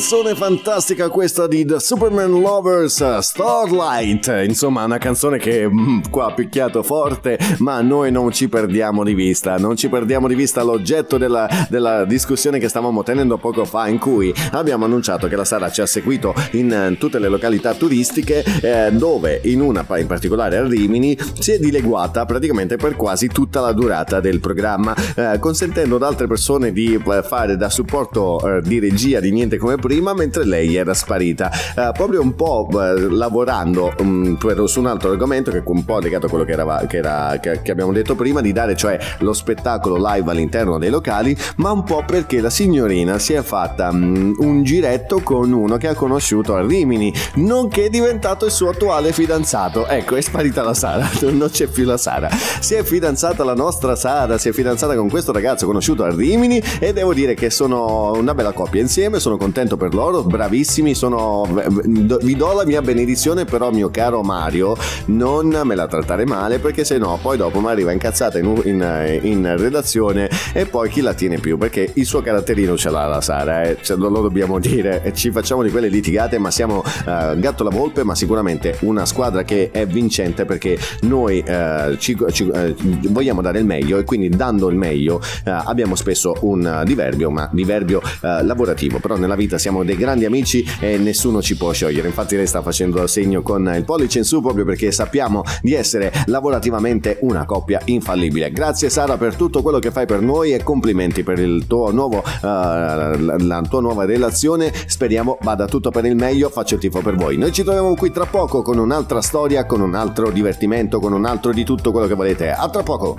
Speaker 3: Canzone fantastica questa di The Superman Lovers Starlight. Insomma, una canzone che mm, qua ha picchiato forte, ma noi non ci perdiamo di vista. Non ci perdiamo di vista l'oggetto della, della discussione che stavamo tenendo poco fa, in cui abbiamo annunciato che la Sara ci ha seguito in eh, tutte le località turistiche, eh, dove in una in particolare a Rimini si è dileguata praticamente per quasi tutta la durata del programma, eh, consentendo ad altre persone di eh, fare da supporto eh, di regia di niente come prima mentre lei era sparita. Eh, proprio un po' eh, lavorando mm, per- su un altro argomento che è un po' legato a quello che, era, che, era- che- che abbiamo detto prima di dare cioè lo spettacolo live all'interno dei locali ma un po' perché la signorina si è fatta mm, un giretto con uno che ha conosciuto a Rimini nonché è diventato il suo attuale fidanzato. Ecco è sparita la Sara non c'è più la Sara. Si è fidanzata la nostra Sara si è fidanzata con questo ragazzo conosciuto a Rimini e devo dire che sono una bella coppia insieme sono contento per loro bravissimi sono vi do la mia benedizione però mio caro Mario non me la trattare male perché se no poi dopo mi arriva incazzata in, in- in redazione e poi chi la tiene più perché il suo caratterino ce l'ha la Sara eh? Non lo dobbiamo dire ci facciamo di quelle litigate ma siamo eh, gatto la volpe ma sicuramente una squadra che è vincente perché noi eh, ci, ci- eh, vogliamo dare il meglio e quindi dando il meglio eh, abbiamo spesso un eh, diverbio ma diverbio lavorativo però nella vita siamo dei grandi amici e nessuno ci può sciogliere. Infatti lei sta facendo segno con il pollice in su proprio perché sappiamo di essere lavorativamente una coppia infallibile. Grazie Sara per tutto quello che fai per noi e complimenti per il tuo nuovo la, la tua nuova relazione. Speriamo vada tutto per il meglio faccio il tifo per voi. Noi ci troviamo qui tra poco con un'altra storia con un altro divertimento con un altro di tutto quello che volete. A tra poco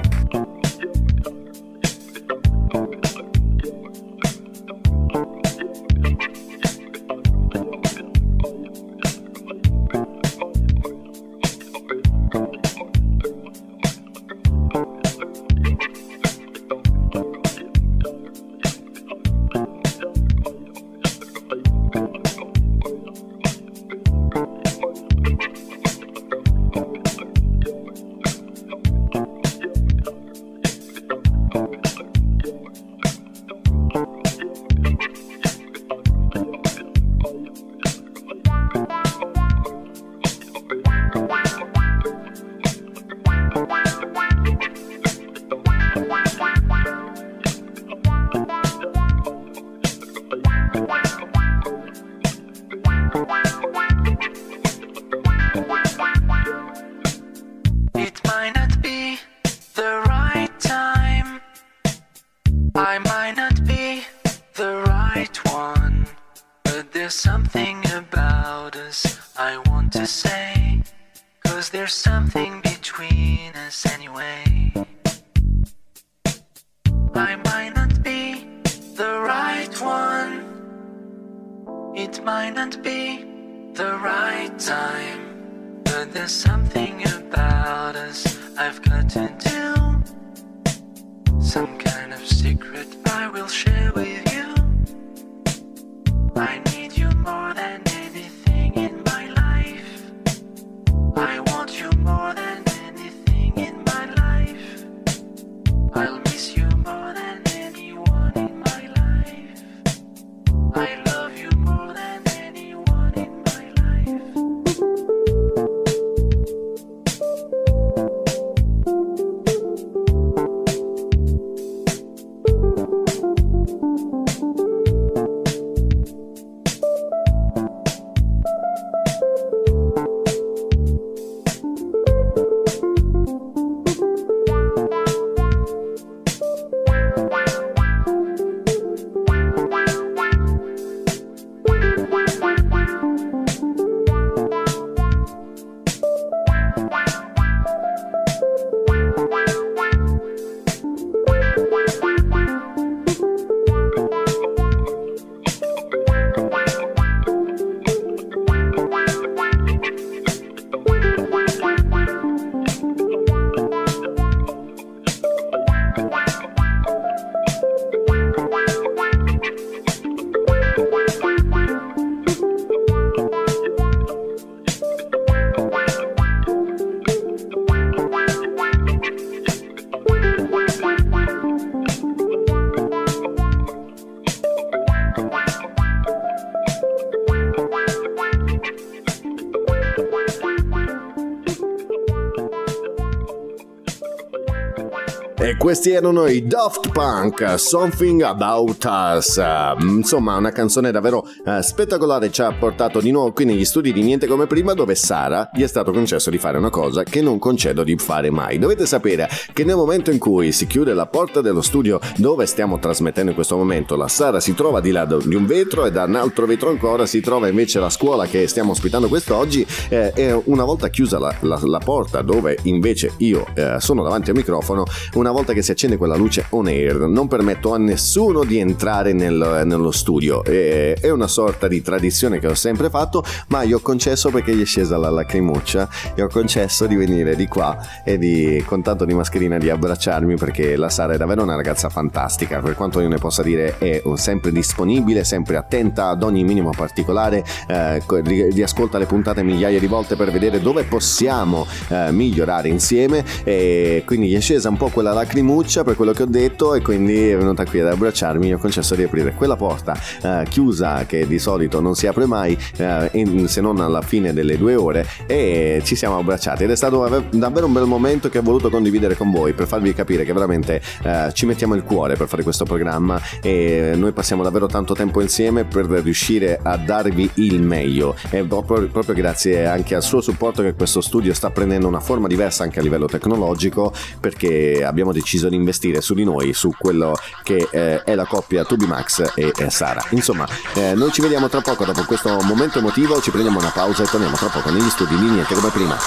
Speaker 3: Questi erano i Daft Punk, Something About Us. Mm, Insomma, una canzone davvero eh, spettacolare ci ha portato di nuovo qui negli studi di Niente come prima, dove Sara gli è stato concesso di fare una cosa che non concedo di fare mai. Dovete sapere che nel momento in cui si chiude la porta dello studio dove stiamo trasmettendo in questo momento, la Sara si trova di là di un vetro e da un altro vetro ancora si trova invece la scuola che stiamo ospitando quest'oggi. eh, e una volta chiusa la, la- la porta dove invece io eh, sono davanti al microfono, una volta che si accende quella luce on air, non permetto a nessuno di entrare nel- nello studio. E- è una sorta di tradizione che ho sempre fatto, ma io ho concesso perché gli è scesa la lacrimuccia e ho concesso di venire di qua e di, con tanto di mascherina di abbracciarmi perché la Sara è davvero una ragazza fantastica, per quanto io ne possa dire è sempre disponibile, sempre attenta ad ogni minimo particolare, eh, co- ri- riascolta le puntate migliaia di volte per vedere dove possiamo eh, migliorare insieme e quindi gli è scesa un po' quella lacrimuccia per quello che ho detto e quindi è venuta qui ad abbracciarmi. Io ho concesso di aprire quella porta eh, chiusa che di solito non si apre mai eh, in- se non alla fine delle due ore e ci siamo abbracciati. Ed è stato davvero un bel momento che ho voluto condividere con voi per farvi capire che veramente eh, ci mettiamo il cuore per fare questo programma e noi passiamo davvero tanto tempo insieme per riuscire a darvi il meglio. E proprio, proprio grazie anche al suo supporto che questo studio sta prendendo una forma diversa anche a livello tecnologico perché abbiamo deciso di investire su di noi su quello che eh, è la coppia Tubimax e eh, Sara insomma eh, noi ci vediamo tra poco dopo questo momento emotivo ci prendiamo una pausa e torniamo tra poco negli studi di niente come prima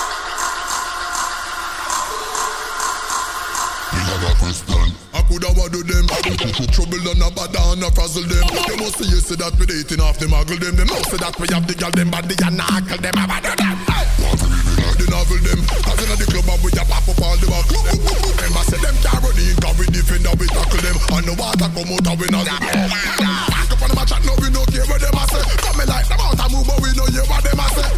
Speaker 15: do them Trouble and a bad and a frazzle them They must say you say that we dating off them Muggle them They must say that we have the girl them body and knuckle them I bad them Hey! The novel them in the club and we a pop up all the back Remember say them can't run in Cause we defend and we tackle them. And the water come out and we not Back up on the and no we no care what them a say. Come me like them out and move but we no hear what them a say.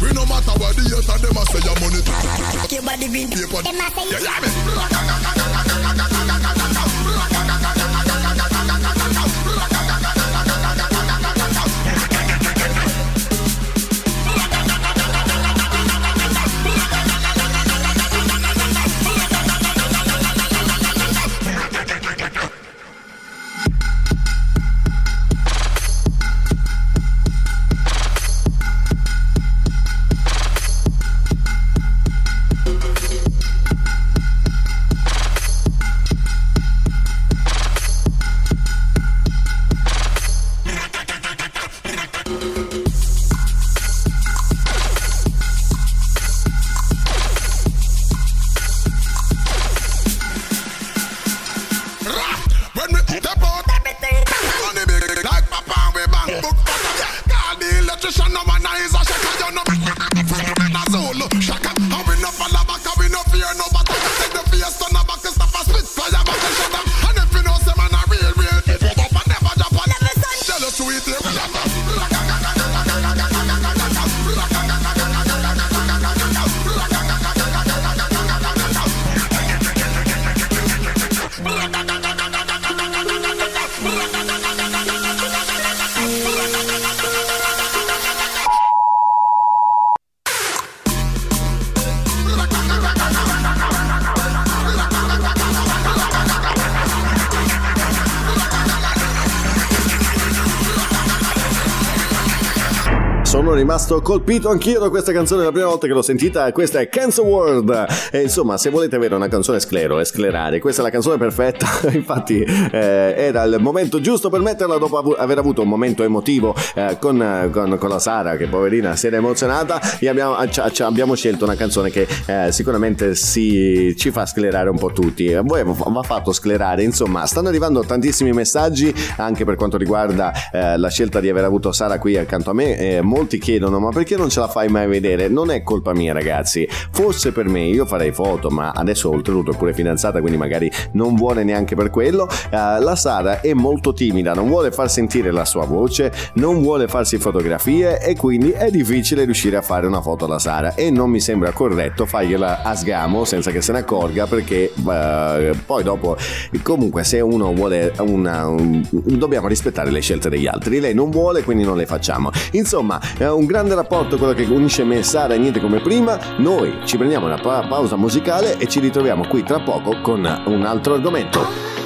Speaker 15: We no matter what the and them a say Your money. Your body been paper Them a say Yeah, yeah, me
Speaker 3: rimasto colpito anch'io da questa canzone la prima volta che l'ho sentita. Questa è Cancer World. E insomma, se volete avere una canzone sclero e sclerare, questa è la canzone perfetta. Infatti, eh, era il momento giusto per metterla dopo avu- aver avuto un momento emotivo eh, con, con- con la Sara, che poverina si era emozionata. E abbiamo, ci- abbiamo scelto una canzone che eh, sicuramente si, ci fa sclerare un po' tutti. A voi va fatto sclerare. Insomma, stanno arrivando tantissimi messaggi anche per quanto riguarda eh, la scelta di aver avuto Sara qui accanto a me. Eh, molti chiedono: ma perché non ce la fai mai vedere? Non è colpa mia, ragazzi. Fosse per me, io farei foto, ma adesso oltretutto è pure fidanzata, quindi magari non vuole neanche per quello. Eh, la Sara è molto timida, non vuole far sentire la sua voce, non vuole farsi fotografie e quindi è difficile riuscire a fare una foto alla Sara. E non mi sembra corretto fargliela a sgamo senza che se ne accorga, perché eh, poi dopo, comunque, se uno vuole una. un- dobbiamo rispettare le scelte degli altri. Lei non vuole, quindi non le facciamo. Insomma,
Speaker 16: È un grande rapporto quello che unisce me e Sara e niente come prima. Noi ci prendiamo una pa- pausa musicale e ci ritroviamo qui tra poco con un altro argomento.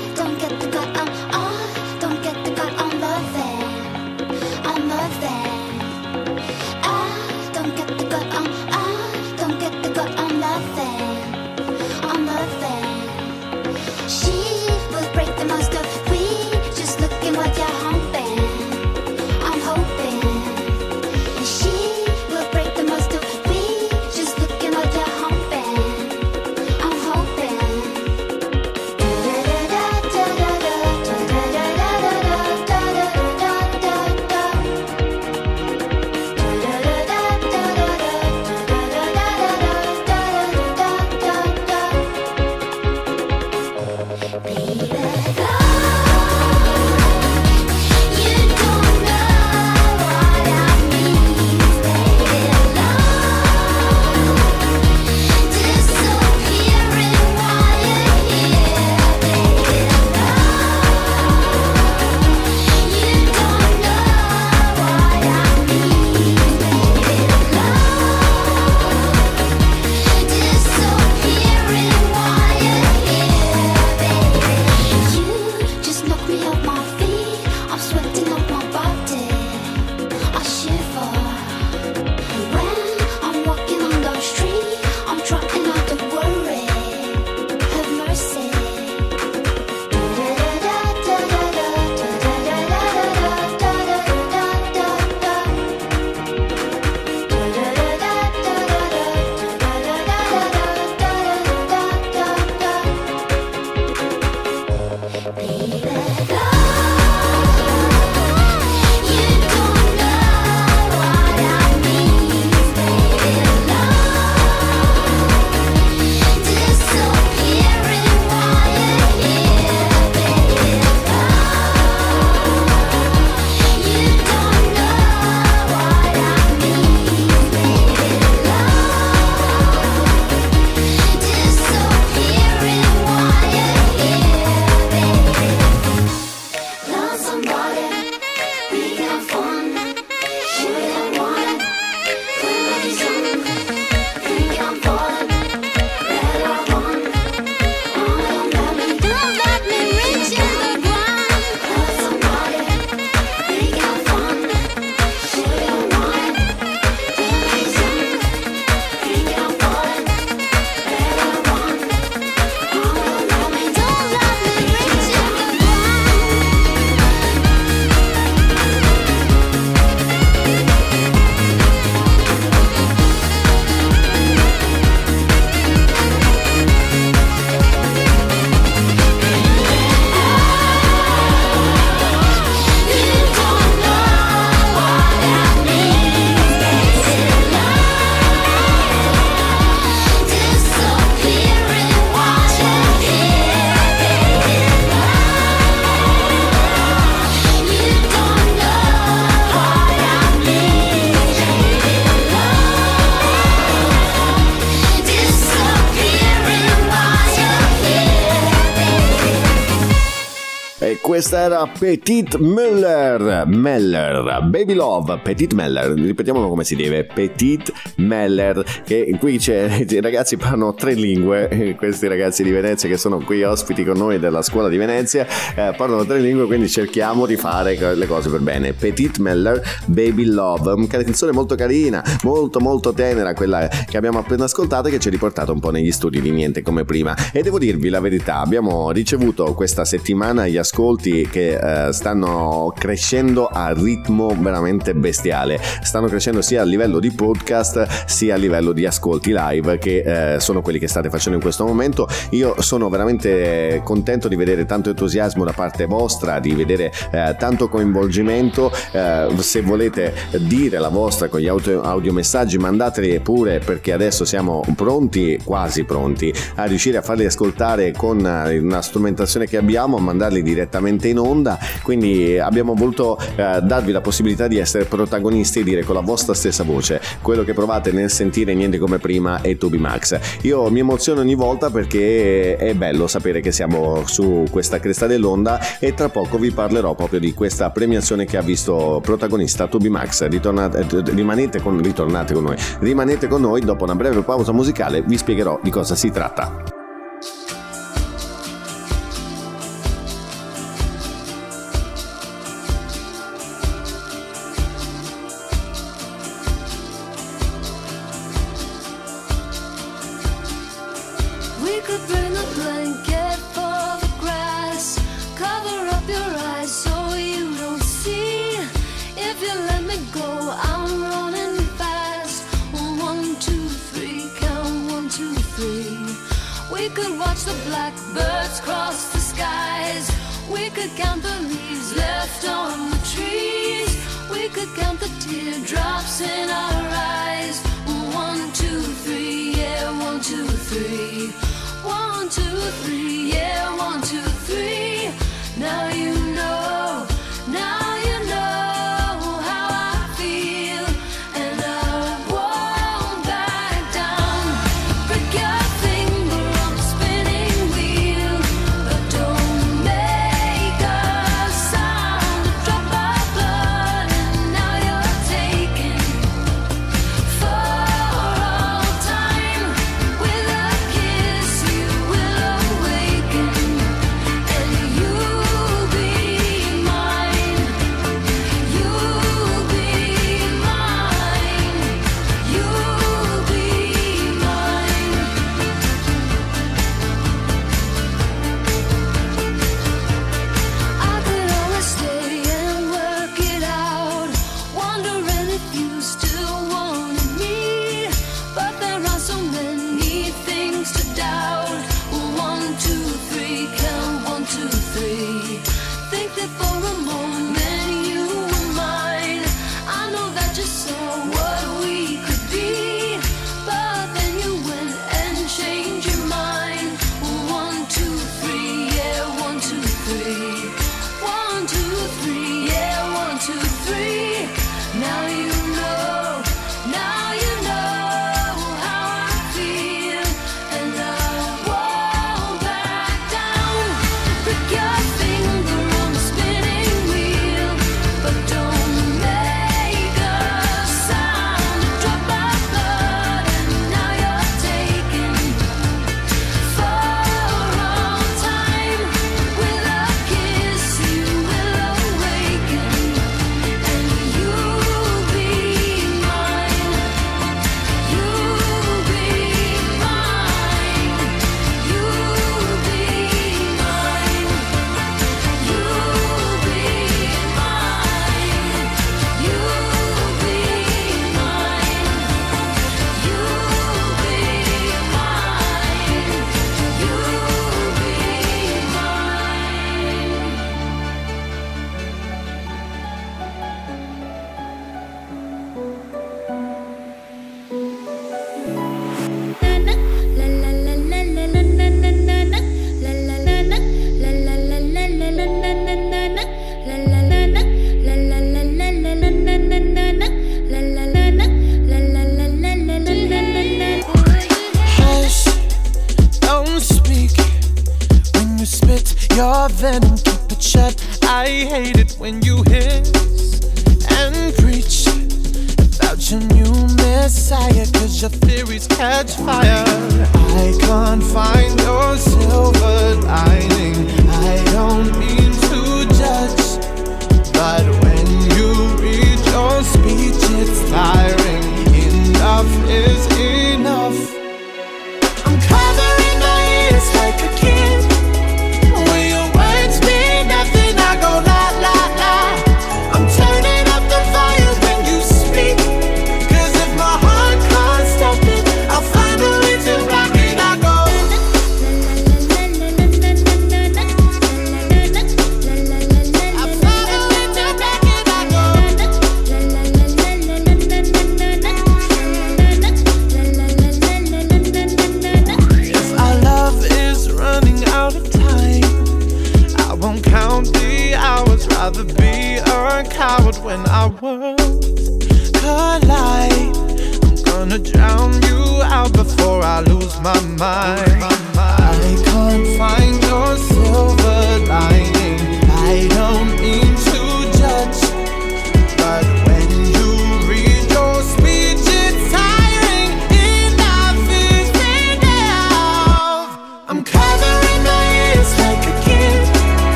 Speaker 16: Questa era Petit Meller, Meller, Baby Love, Petit Meller, ripetiamolo come si deve, Petit Meller, che qui c'è, i ragazzi parlano tre lingue, questi ragazzi di Venezia che sono qui ospiti con noi della scuola di Venezia, eh, parlano tre lingue, quindi cerchiamo di fare le cose per bene. Petit Meller, Baby Love, una canzone molto carina, molto molto tenera, quella che abbiamo appena ascoltato e che ci ha riportato un po' negli studi di niente come prima. E devo dirvi la verità, abbiamo ricevuto questa settimana gli ascolti che eh, stanno crescendo a ritmo veramente bestiale. Stanno crescendo sia a livello di podcast sia a livello di ascolti live che eh, sono quelli che state facendo in questo momento. Io sono veramente contento di vedere tanto entusiasmo da parte vostra, di vedere eh, tanto coinvolgimento. Eh, se volete dire la vostra con gli audio, audiomessaggi, mandateli pure perché adesso siamo pronti, quasi pronti, a riuscire a farli ascoltare con eh, una strumentazione che abbiamo, a mandarli direttamente
Speaker 7: direttamente in onda, quindi abbiamo voluto eh, darvi la possibilità di essere protagonisti e dire con la vostra stessa voce quello che provate nel sentire niente come prima e Toby Max. Io mi emoziono ogni volta perché è bello sapere che siamo su questa cresta dell'onda e tra poco vi parlerò proprio di questa premiazione che ha visto protagonista Toby Max. Ritornate, eh, rimanete, con, ritornate con noi, rimanete con noi dopo una breve pausa musicale, vi spiegherò di cosa si tratta.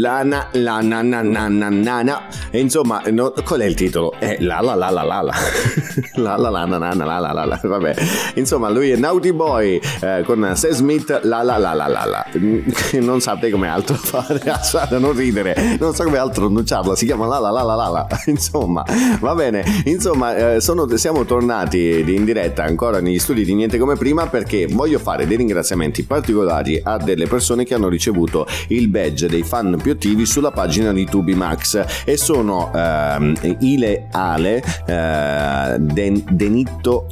Speaker 3: Lana, Lana, Nana, Nana, Nana E insomma, no- qual è il titolo? È la la la la la la. La la la la la la la la la la. Vabbè. Insomma, lui è Naughty Boy eh, con Sam Smith la la la la la la. Non saprei come altro fare, da non ridere. Non so come altro annunciarla, si chiama la la la la la la. Insomma, va bene. Insomma, eh, sono- siamo tornati in diretta ancora negli studi di Niente Come Prima perché voglio fare dei ringraziamenti particolari a delle persone che hanno ricevuto il badge dei fan più attivi sulla pagina di Tubimax e sono ehm, Ile Ale, eh, Den- Denitto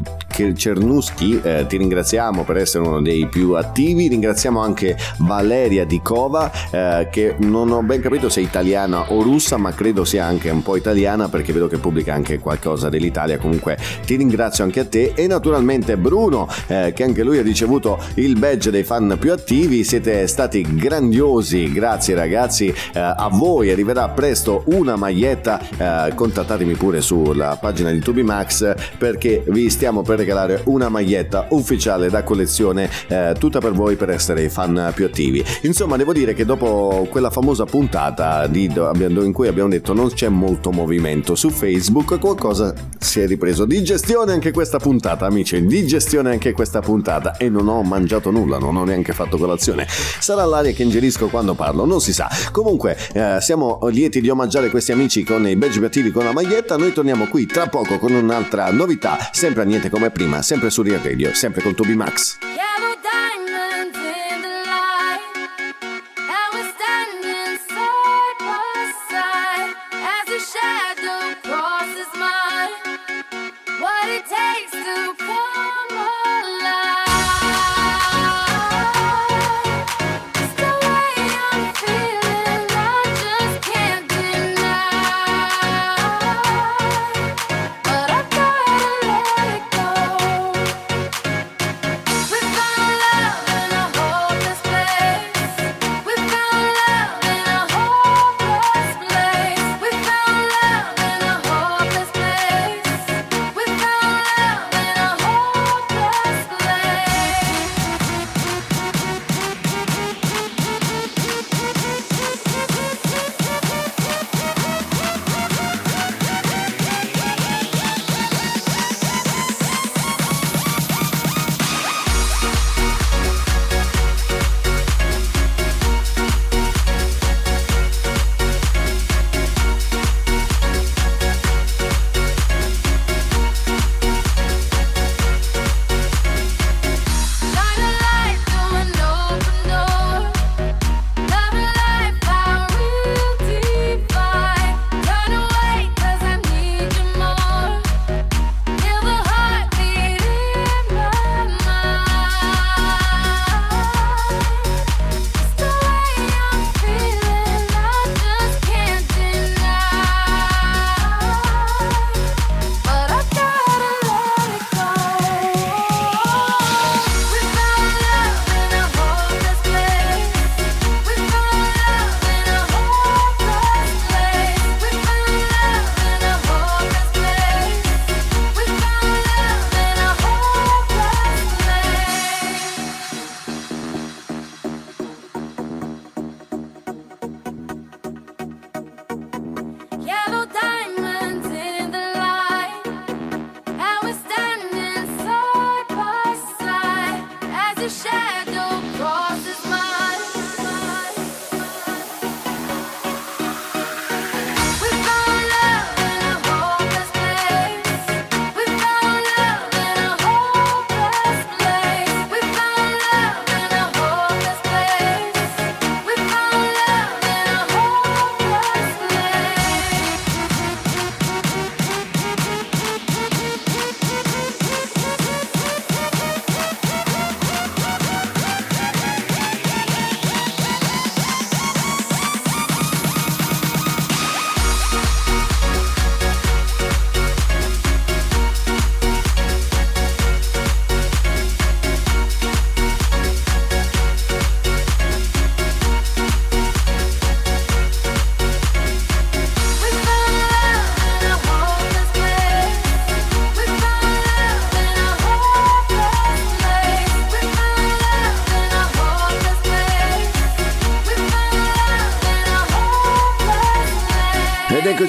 Speaker 3: Cernuschi, eh, ti ringraziamo per essere uno dei più attivi, ringraziamo anche Valeria Di Cova eh, che non ho ben capito se è italiana o russa ma credo sia anche un po' italiana perché vedo che pubblica anche qualcosa dell'Italia, comunque ti ringrazio anche a te. E naturalmente Bruno eh, che anche lui ha ricevuto il badge dei fan più attivi, siete stati grandiosi, grazie ragazzi, eh, a voi arriverà presto una maglietta, eh, contattatemi pure sulla pagina di Tubimax perché vi stiamo per regalare una maglietta ufficiale da collezione eh, tutta per voi per essere i fan più attivi. Insomma, devo dire che dopo quella famosa puntata di- in cui abbiamo detto non c'è molto movimento su Facebook, qualcosa si è ripreso. Di gestione anche questa puntata, amici, di gestione anche questa puntata e non ho mangiato nulla, non ho neanche fatto colazione. Sarà l'aria che ingerisco quando parlo, non si sa. Comunque, eh, siamo lieti di omaggiare questi amici con i badge più attivi con la maglietta. Noi torniamo qui tra poco con un'altra novità, sempre a niente come prima, sempre su Real Radio, sempre con Toby Max.
Speaker 7: Yellow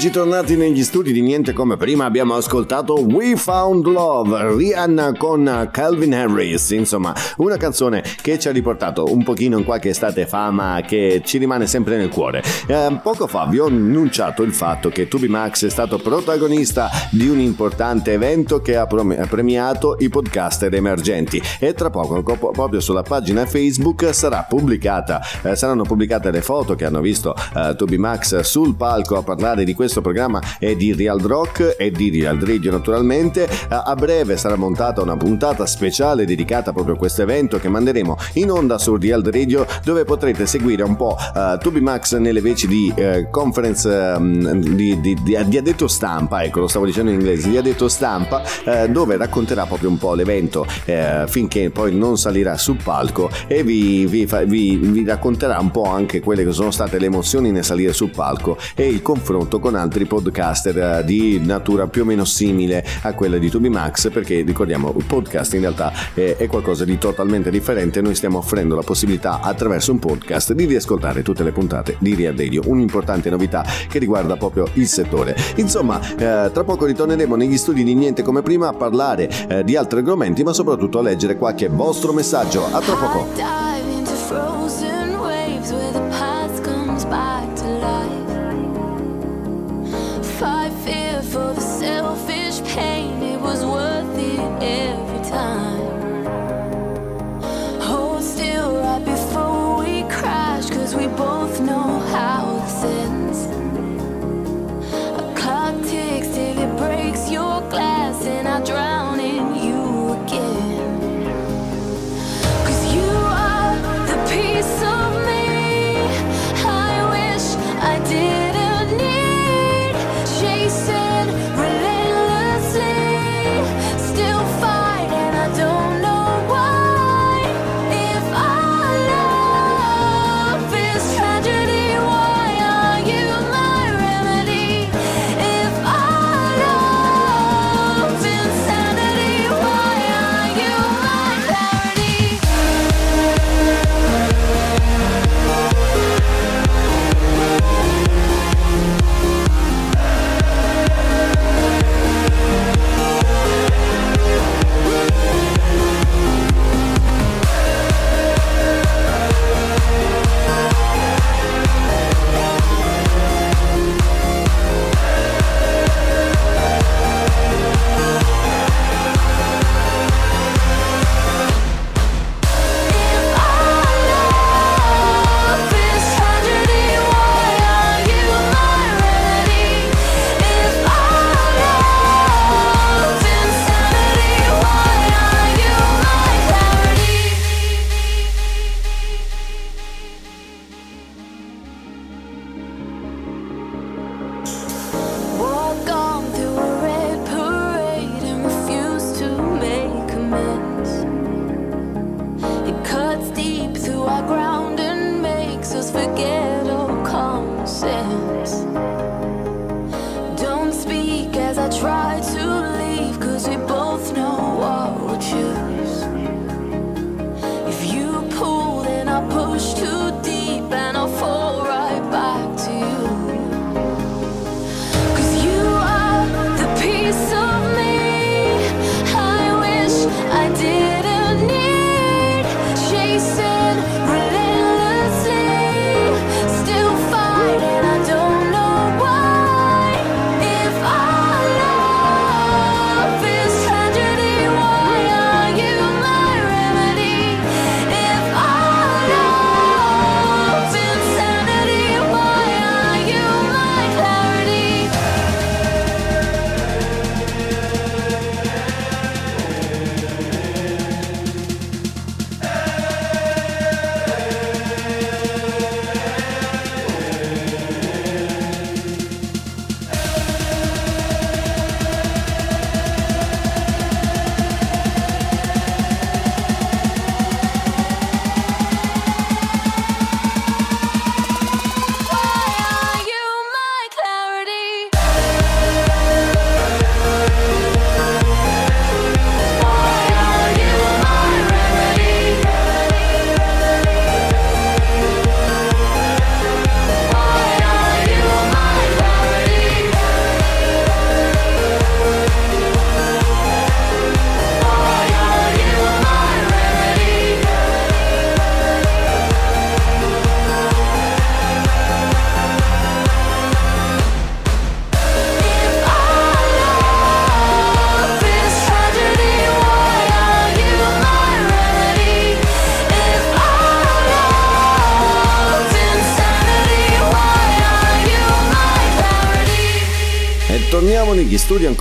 Speaker 3: Eccoci tornati negli studi di Niente come prima, abbiamo ascoltato We Found Love, Rihanna con Calvin Harris, insomma una canzone che ci ha riportato un pochino in qualche estate fama che ci rimane sempre nel cuore. Eh, poco fa vi ho annunciato il fatto che Tubi Max è stato protagonista di un importante evento che ha premiato i podcaster emergenti e tra poco co- proprio sulla pagina Facebook sarà pubblicata, eh, saranno pubblicate le foto che hanno visto eh, Tubi Max sul palco a parlare di questo programma e di Real Rock e di Real Radio naturalmente. A breve sarà montata una puntata speciale dedicata proprio a questo evento che manderemo in onda su Real Radio dove potrete seguire un po' eh, Tubi Max nelle veci di eh, conference ehm, di, di, di, di addetto stampa, ecco lo stavo dicendo in inglese, di addetto stampa eh, dove racconterà proprio un po' l'evento eh, finché poi non salirà sul palco e vi, vi fa- vi- vi racconterà un po' anche quelle che sono state le emozioni nel salire sul palco e il confronto con altri podcaster eh, di natura più o meno simile a quella di Tubi Max perché ricordiamo il podcast in realtà è, è qualcosa di totalmente differente. Noi stiamo offrendo la possibilità attraverso un podcast di riascoltare tutte le puntate di Real Radio un'importante novità che riguarda proprio il settore. Insomma eh, tra poco ritorneremo negli studi di Niente come prima a parlare eh, di altri argomenti ma soprattutto a leggere qualche vostro messaggio. A tra poco
Speaker 7: we both know how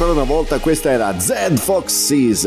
Speaker 3: ancora una volta, questa era Zed Fox's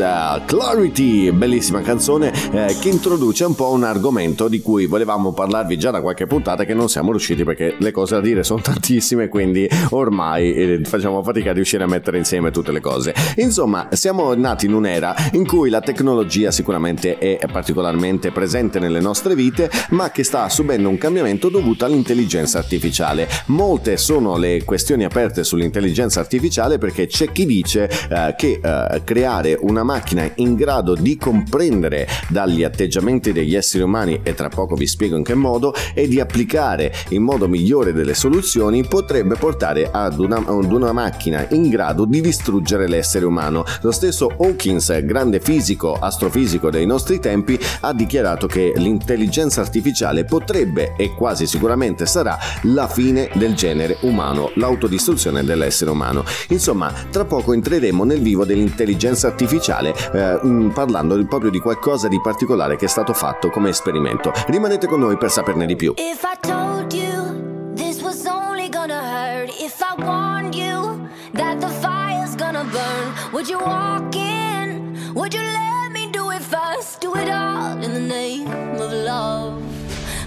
Speaker 3: Clarity, bellissima canzone eh, che introduce un po' un argomento di cui volevamo parlarvi già da qualche puntata che non siamo riusciti perché le cose da dire sono tantissime quindi ormai eh, facciamo fatica a riuscire a mettere insieme tutte le cose. Insomma, siamo nati in un'era in cui la tecnologia sicuramente è particolarmente presente nelle nostre vite ma che sta subendo un cambiamento dovuto all'intelligenza artificiale. Molte sono le questioni aperte sull'intelligenza artificiale perché c'è chi dice eh, che eh, creare una macchina in grado di comprendere dagli atteggiamenti degli esseri umani e tra poco vi spiego in che modo e di applicare in modo migliore delle soluzioni potrebbe portare ad una, ad una macchina in grado di distruggere l'essere umano. Lo stesso Hawkins, grande fisico, astrofisico dei nostri tempi, ha dichiarato che l'intelligenza artificiale potrebbe e quasi sicuramente sarà la fine del genere umano, l'autodistruzione dell'essere umano. Insomma, tra poco entreremo nel vivo dell'intelligenza artificiale eh, mm, parlando proprio di qualcosa di particolare che è stato fatto come esperimento. Rimanete con noi per saperne di più.
Speaker 7: If I told you this was only gonna hurt, if I warned you that the fire's gonna burn, would you walk in? Would you let me do it first? Do it all in the name of love.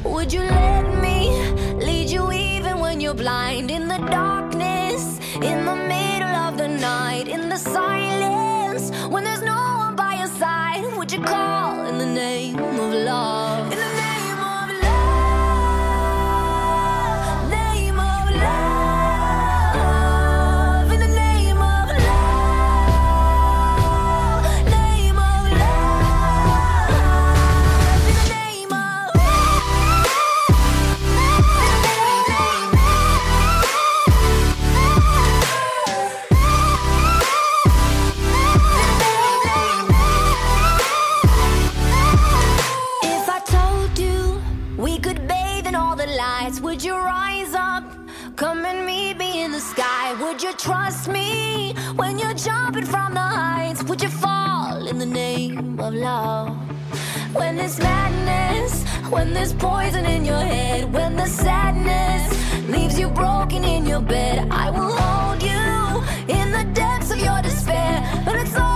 Speaker 7: Would you let me lead you even when you're blind in the darkness, in the the silence when there's no one by your side? Would you call in the name of love? Jumping from the heights? Would you fall in the name of love? When there's madness, when there's poison in your head, when the sadness leaves you broken in your bed, I will hold you in the depths of your despair. But it's all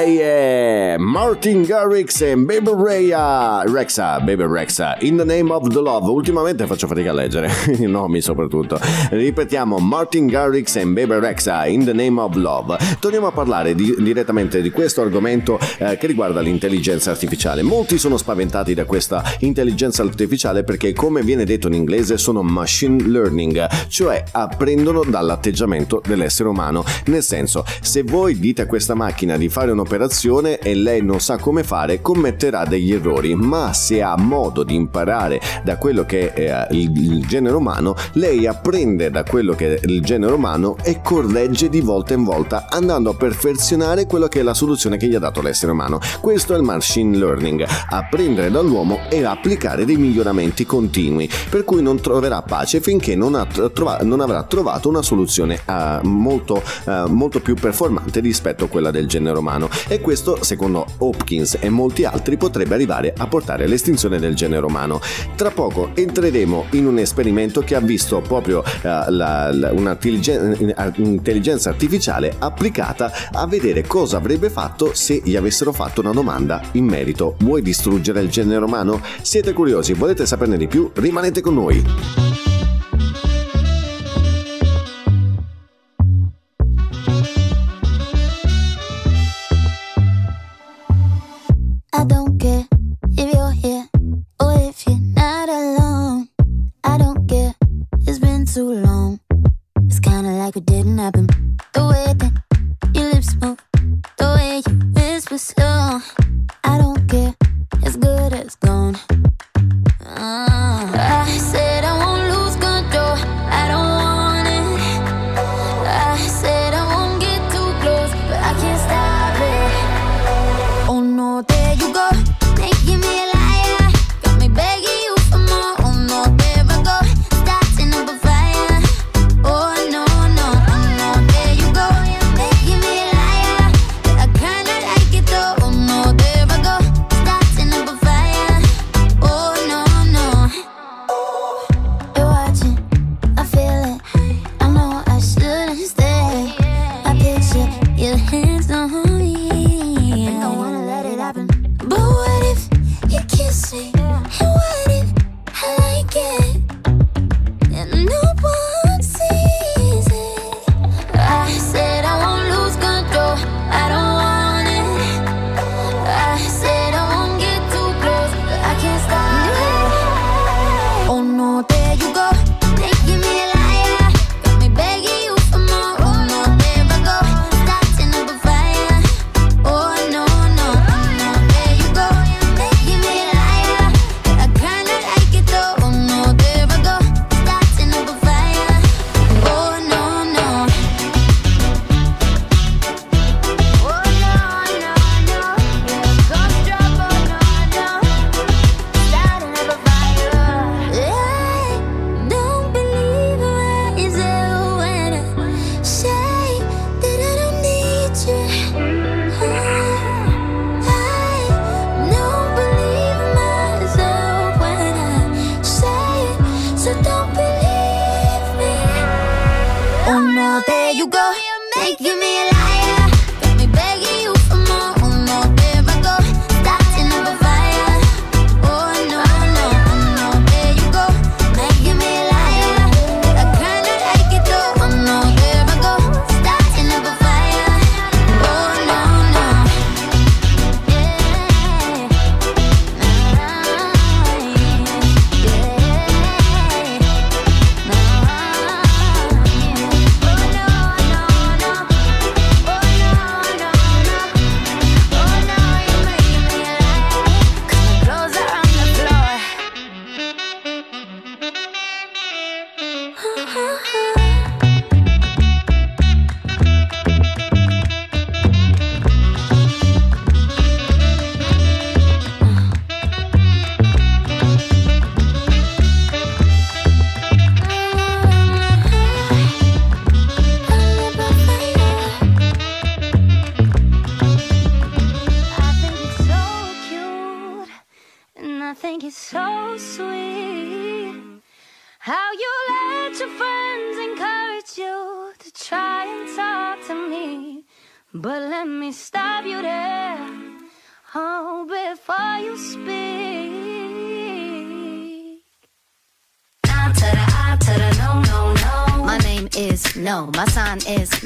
Speaker 3: E lei è Martin Garrix e Baby Rhea Rexa, Baby Rexa, In the Name of the Love. Ultimamente faccio fatica a leggere, i nomi soprattutto. Ripetiamo, Martin Garrix e Baby Rexa, In the Name of Love. Torniamo a parlare di- direttamente di questo argomento eh, che riguarda l'intelligenza artificiale. Molti sono spaventati da questa intelligenza artificiale perché, come viene detto in inglese, sono machine learning, cioè apprendono dall'atteggiamento dell'essere umano. Nel senso, se voi dite a questa macchina di fare un'operazione e lei non
Speaker 7: sa come fare commetterà degli errori, ma se ha modo di imparare da quello che è eh, il, genere umano, lei apprende da quello che è il genere umano e corregge di volta in volta andando a perfezionare quello che è la soluzione che gli ha dato l'essere umano. Questo è il machine learning, apprendere dall'uomo e applicare dei miglioramenti continui, per cui non troverà pace finché non, ha trova- non avrà trovato una soluzione eh, molto, eh, molto più performante rispetto a quella del genere umano e questo secondo Hopkins e molti altri potrebbe arrivare a portare all'estinzione del genere umano. Tra poco entreremo in un esperimento che ha visto proprio eh, la- la- un'intelligenza artificiale applicata a vedere cosa avrebbe fatto se gli avessero fatto una domanda in merito vuoi distruggere il genere umano? Siete curiosi, volete saperne di più? Rimanete con noi!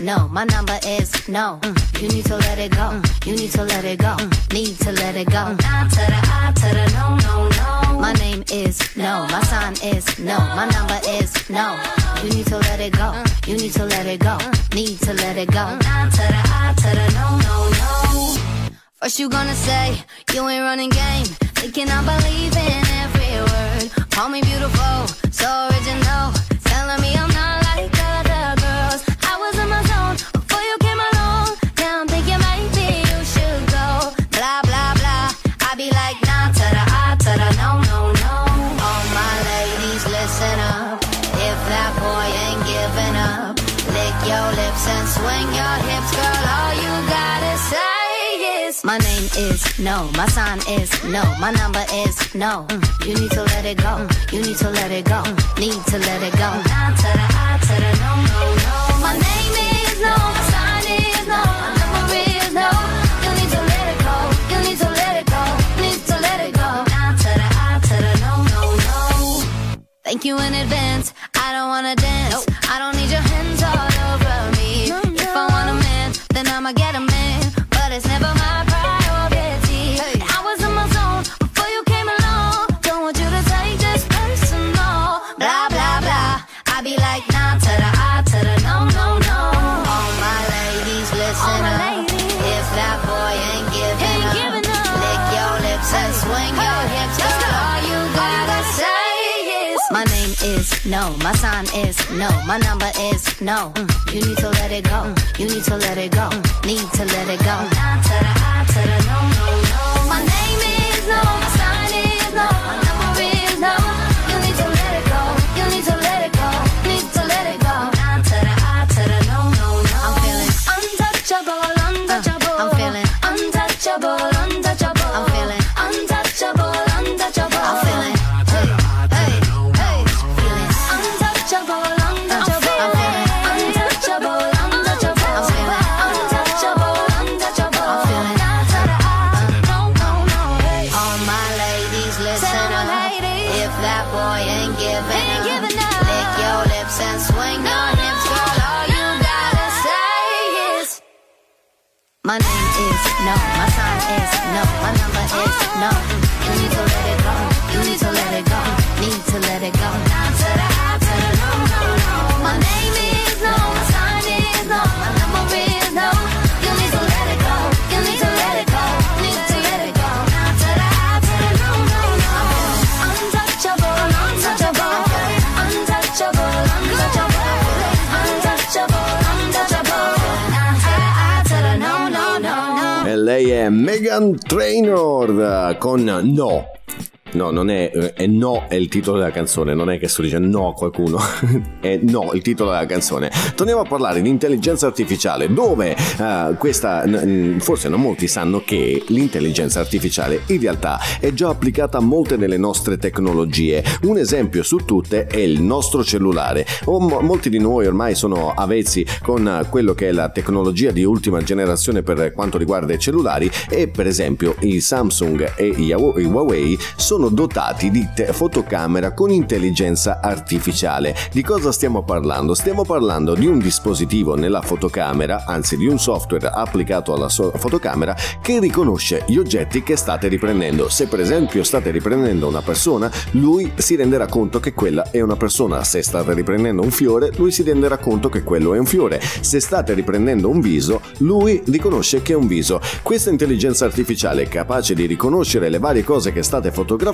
Speaker 17: No.
Speaker 18: My number is no. Mm, You need to let it go. Mm, You need to let it go. Mm, Need to let it go. Nah to the I to the no, no, no. My name is no. My sign is no. My number is no. You need to let it go. You need to let it go. Need to let it go. Nah to the I to the no, no, no. What you gonna say? You ain't running game. Thinking I believe in every word. Call me beautiful, so original. Telling me I'm not is no, my sign is no, my number is no. You need to let it go. You need to let it go. Need to let it go. No no no. My name is no, my sign is no, my number is no. You need to let it go. You need to let it go. Need to let it go. No no no. Thank you in advance. I don't wanna dance. No, my sign is no, my number is no. Mm, you need to let it go. Mm, you need to let it go. Mm, need to let it go. My name
Speaker 3: lei è Megan Trainor con No. No, non è, eh, è no è il titolo della canzone, non è che sto dicendo no a qualcuno, è no il titolo della canzone. Torniamo a parlare di intelligenza artificiale, dove eh, questa, n- forse non molti sanno che l'intelligenza artificiale in realtà è già applicata a molte delle nostre tecnologie. Un esempio su tutte è il nostro cellulare. O mo- molti di noi ormai sono avvezzi con quello che è la tecnologia di ultima generazione per quanto riguarda i cellulari e per esempio i Samsung e i Huawei Huawei sono dotati di te- fotocamera con intelligenza artificiale. Di cosa stiamo parlando? Stiamo parlando di un dispositivo nella fotocamera, anzi di un software applicato alla so- fotocamera che riconosce gli oggetti che state riprendendo. Se per esempio state riprendendo una persona, lui si renderà conto che quella è una persona. Se state riprendendo un fiore, lui si renderà conto che quello è un fiore. Se state riprendendo un viso, lui riconosce che è un viso. Questa intelligenza artificiale capace di riconoscere le varie cose che state fotografando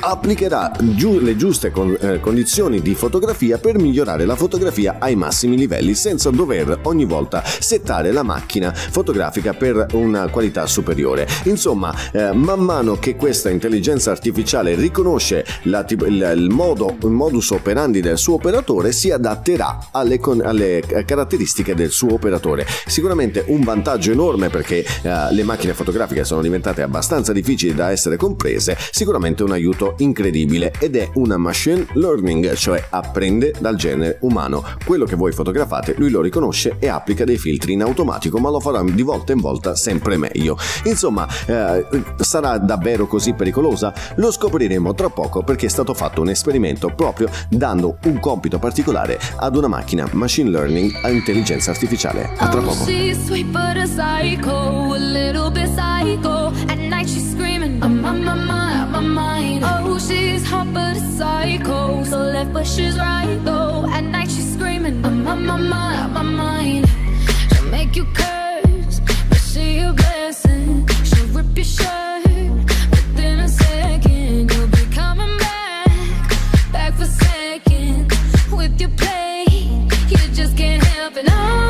Speaker 3: applicherà giu- le giuste con- eh, condizioni di fotografia per migliorare la fotografia ai massimi livelli senza dover ogni volta settare la macchina fotografica per una qualità superiore. Insomma, eh, man mano che questa intelligenza artificiale riconosce la il, il modo, il modus operandi del suo operatore, si adatterà alle, con- alle caratteristiche del suo operatore. Sicuramente un vantaggio enorme perché eh, le macchine fotografiche sono diventate abbastanza difficili da essere comprese, sicuramente un aiuto incredibile ed è una machine learning, cioè apprende dal genere umano. Quello che voi fotografate lui lo riconosce e applica dei filtri in automatico, ma lo farà di volta in volta sempre meglio. Insomma, eh, sarà davvero così pericolosa? Lo scopriremo tra poco perché è stato fatto un esperimento proprio dando un compito particolare ad una macchina machine learning a intelligenza artificiale. A tra
Speaker 19: Oh,
Speaker 3: poco.
Speaker 19: she's my mind. Oh, she's hot but a psycho. So left but she's right though. At night she's screaming I'm on my mind, on my mind. She'll make you curse But she a blessing. She'll
Speaker 7: rip your shirt Within a second You'll be coming back. Back for seconds With your play You just can't help it. Oh,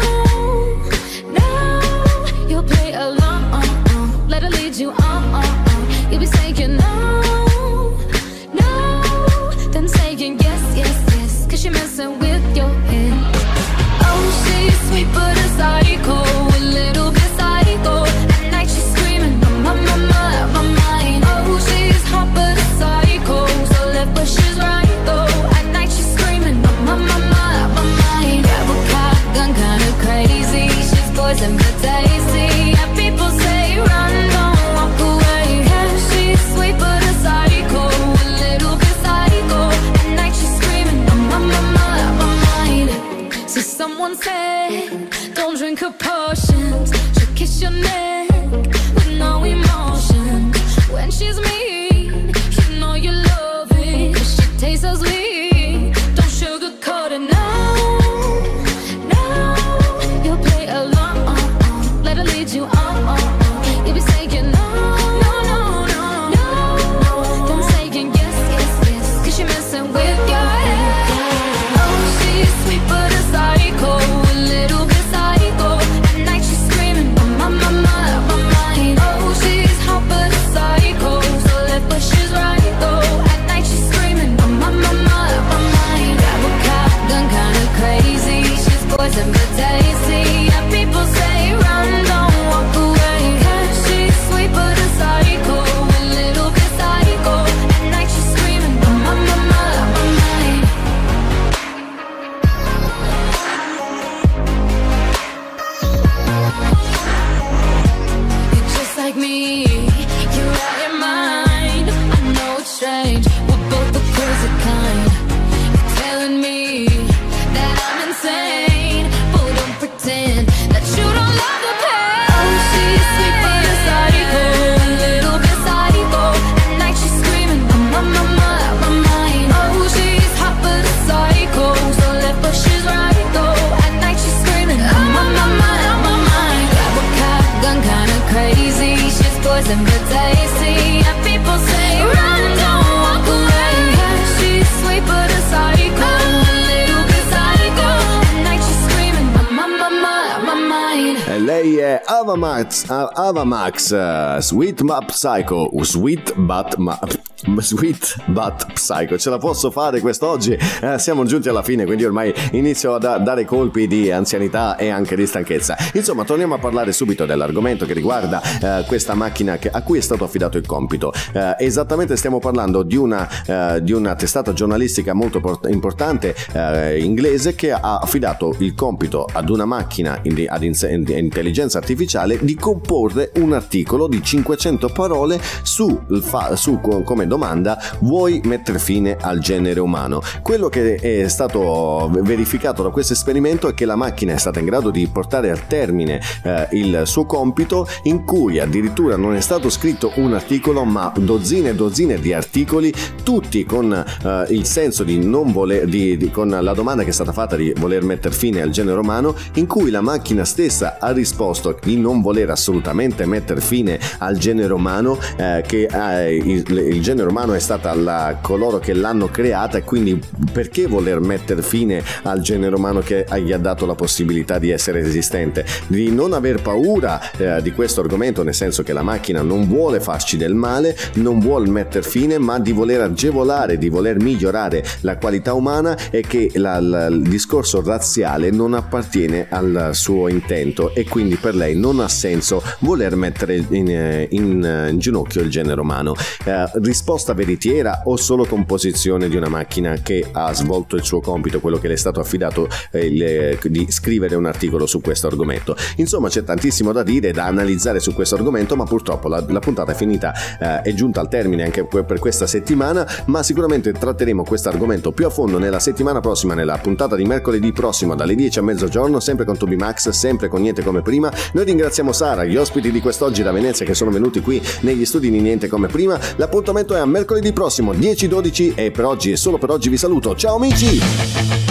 Speaker 7: Sweet But Psycho, Sweet But
Speaker 3: Ma- Sweet But Psycho, ce la posso fare quest'oggi? Eh, siamo giunti alla fine, quindi ormai inizio a da- dare colpi di anzianità e anche di stanchezza. Insomma, torniamo a parlare subito dell'argomento che riguarda eh, questa macchina che- a cui è stato affidato il compito. Eh, esattamente stiamo parlando di una, eh, di una testata giornalistica molto port- importante eh, inglese che ha affidato il compito ad una macchina in- ad in- intelligenza artificiale di comporre un articolo di 500 parole su, fa- su co- come domanda vuoi mettere fine al genere umano? Quello che è stato verificato da questo esperimento è che la macchina è stata in grado di portare a termine eh, il suo compito in cui addirittura non è stato scritto un articolo ma dozzine e dozzine di articoli tutti con eh, il senso di non voler di, di- con la domanda che è stata fatta di voler mettere fine al genere umano in cui la macchina stessa ha risposto di non voler assolutamente mettere fine al genere umano eh, che eh, il, il genere umano è stata la, coloro che l'hanno creata quindi perché voler mettere fine al genere umano che gli ha dato la possibilità di essere esistente di non aver paura eh, di questo argomento nel senso che la macchina non vuole farci del male non vuole mettere fine ma di voler agevolare di voler migliorare la qualità umana e che la- la- il discorso razziale non appartiene al suo intento e quindi per lei non ha senso voler mettere in, eh, in, eh, in ginocchio il genere umano. Eh, risposta veritiera o solo composizione di una macchina che ha svolto il suo compito, quello che le è stato affidato eh, il- eh, di scrivere un articolo su questo argomento. Insomma c'è tantissimo da dire, da analizzare su questo argomento, ma purtroppo la, la puntata è finita, eh, è giunta al termine anche per questa settimana, ma sicuramente tratteremo questo argomento più a fondo nella settimana prossima, nella puntata di mercoledì prossimo dalle 10 a mezzogiorno, sempre con Toby Max, sempre con Niente Come Prima. Noi ringraziamo Sara, gli ospiti di quest'oggi da Venezia che sono venuti qui negli studi di Niente Come Prima. L'appuntamento è a mercoledì prossimo 10-12 e per oggi e solo per oggi vi saluto. Ciao amici!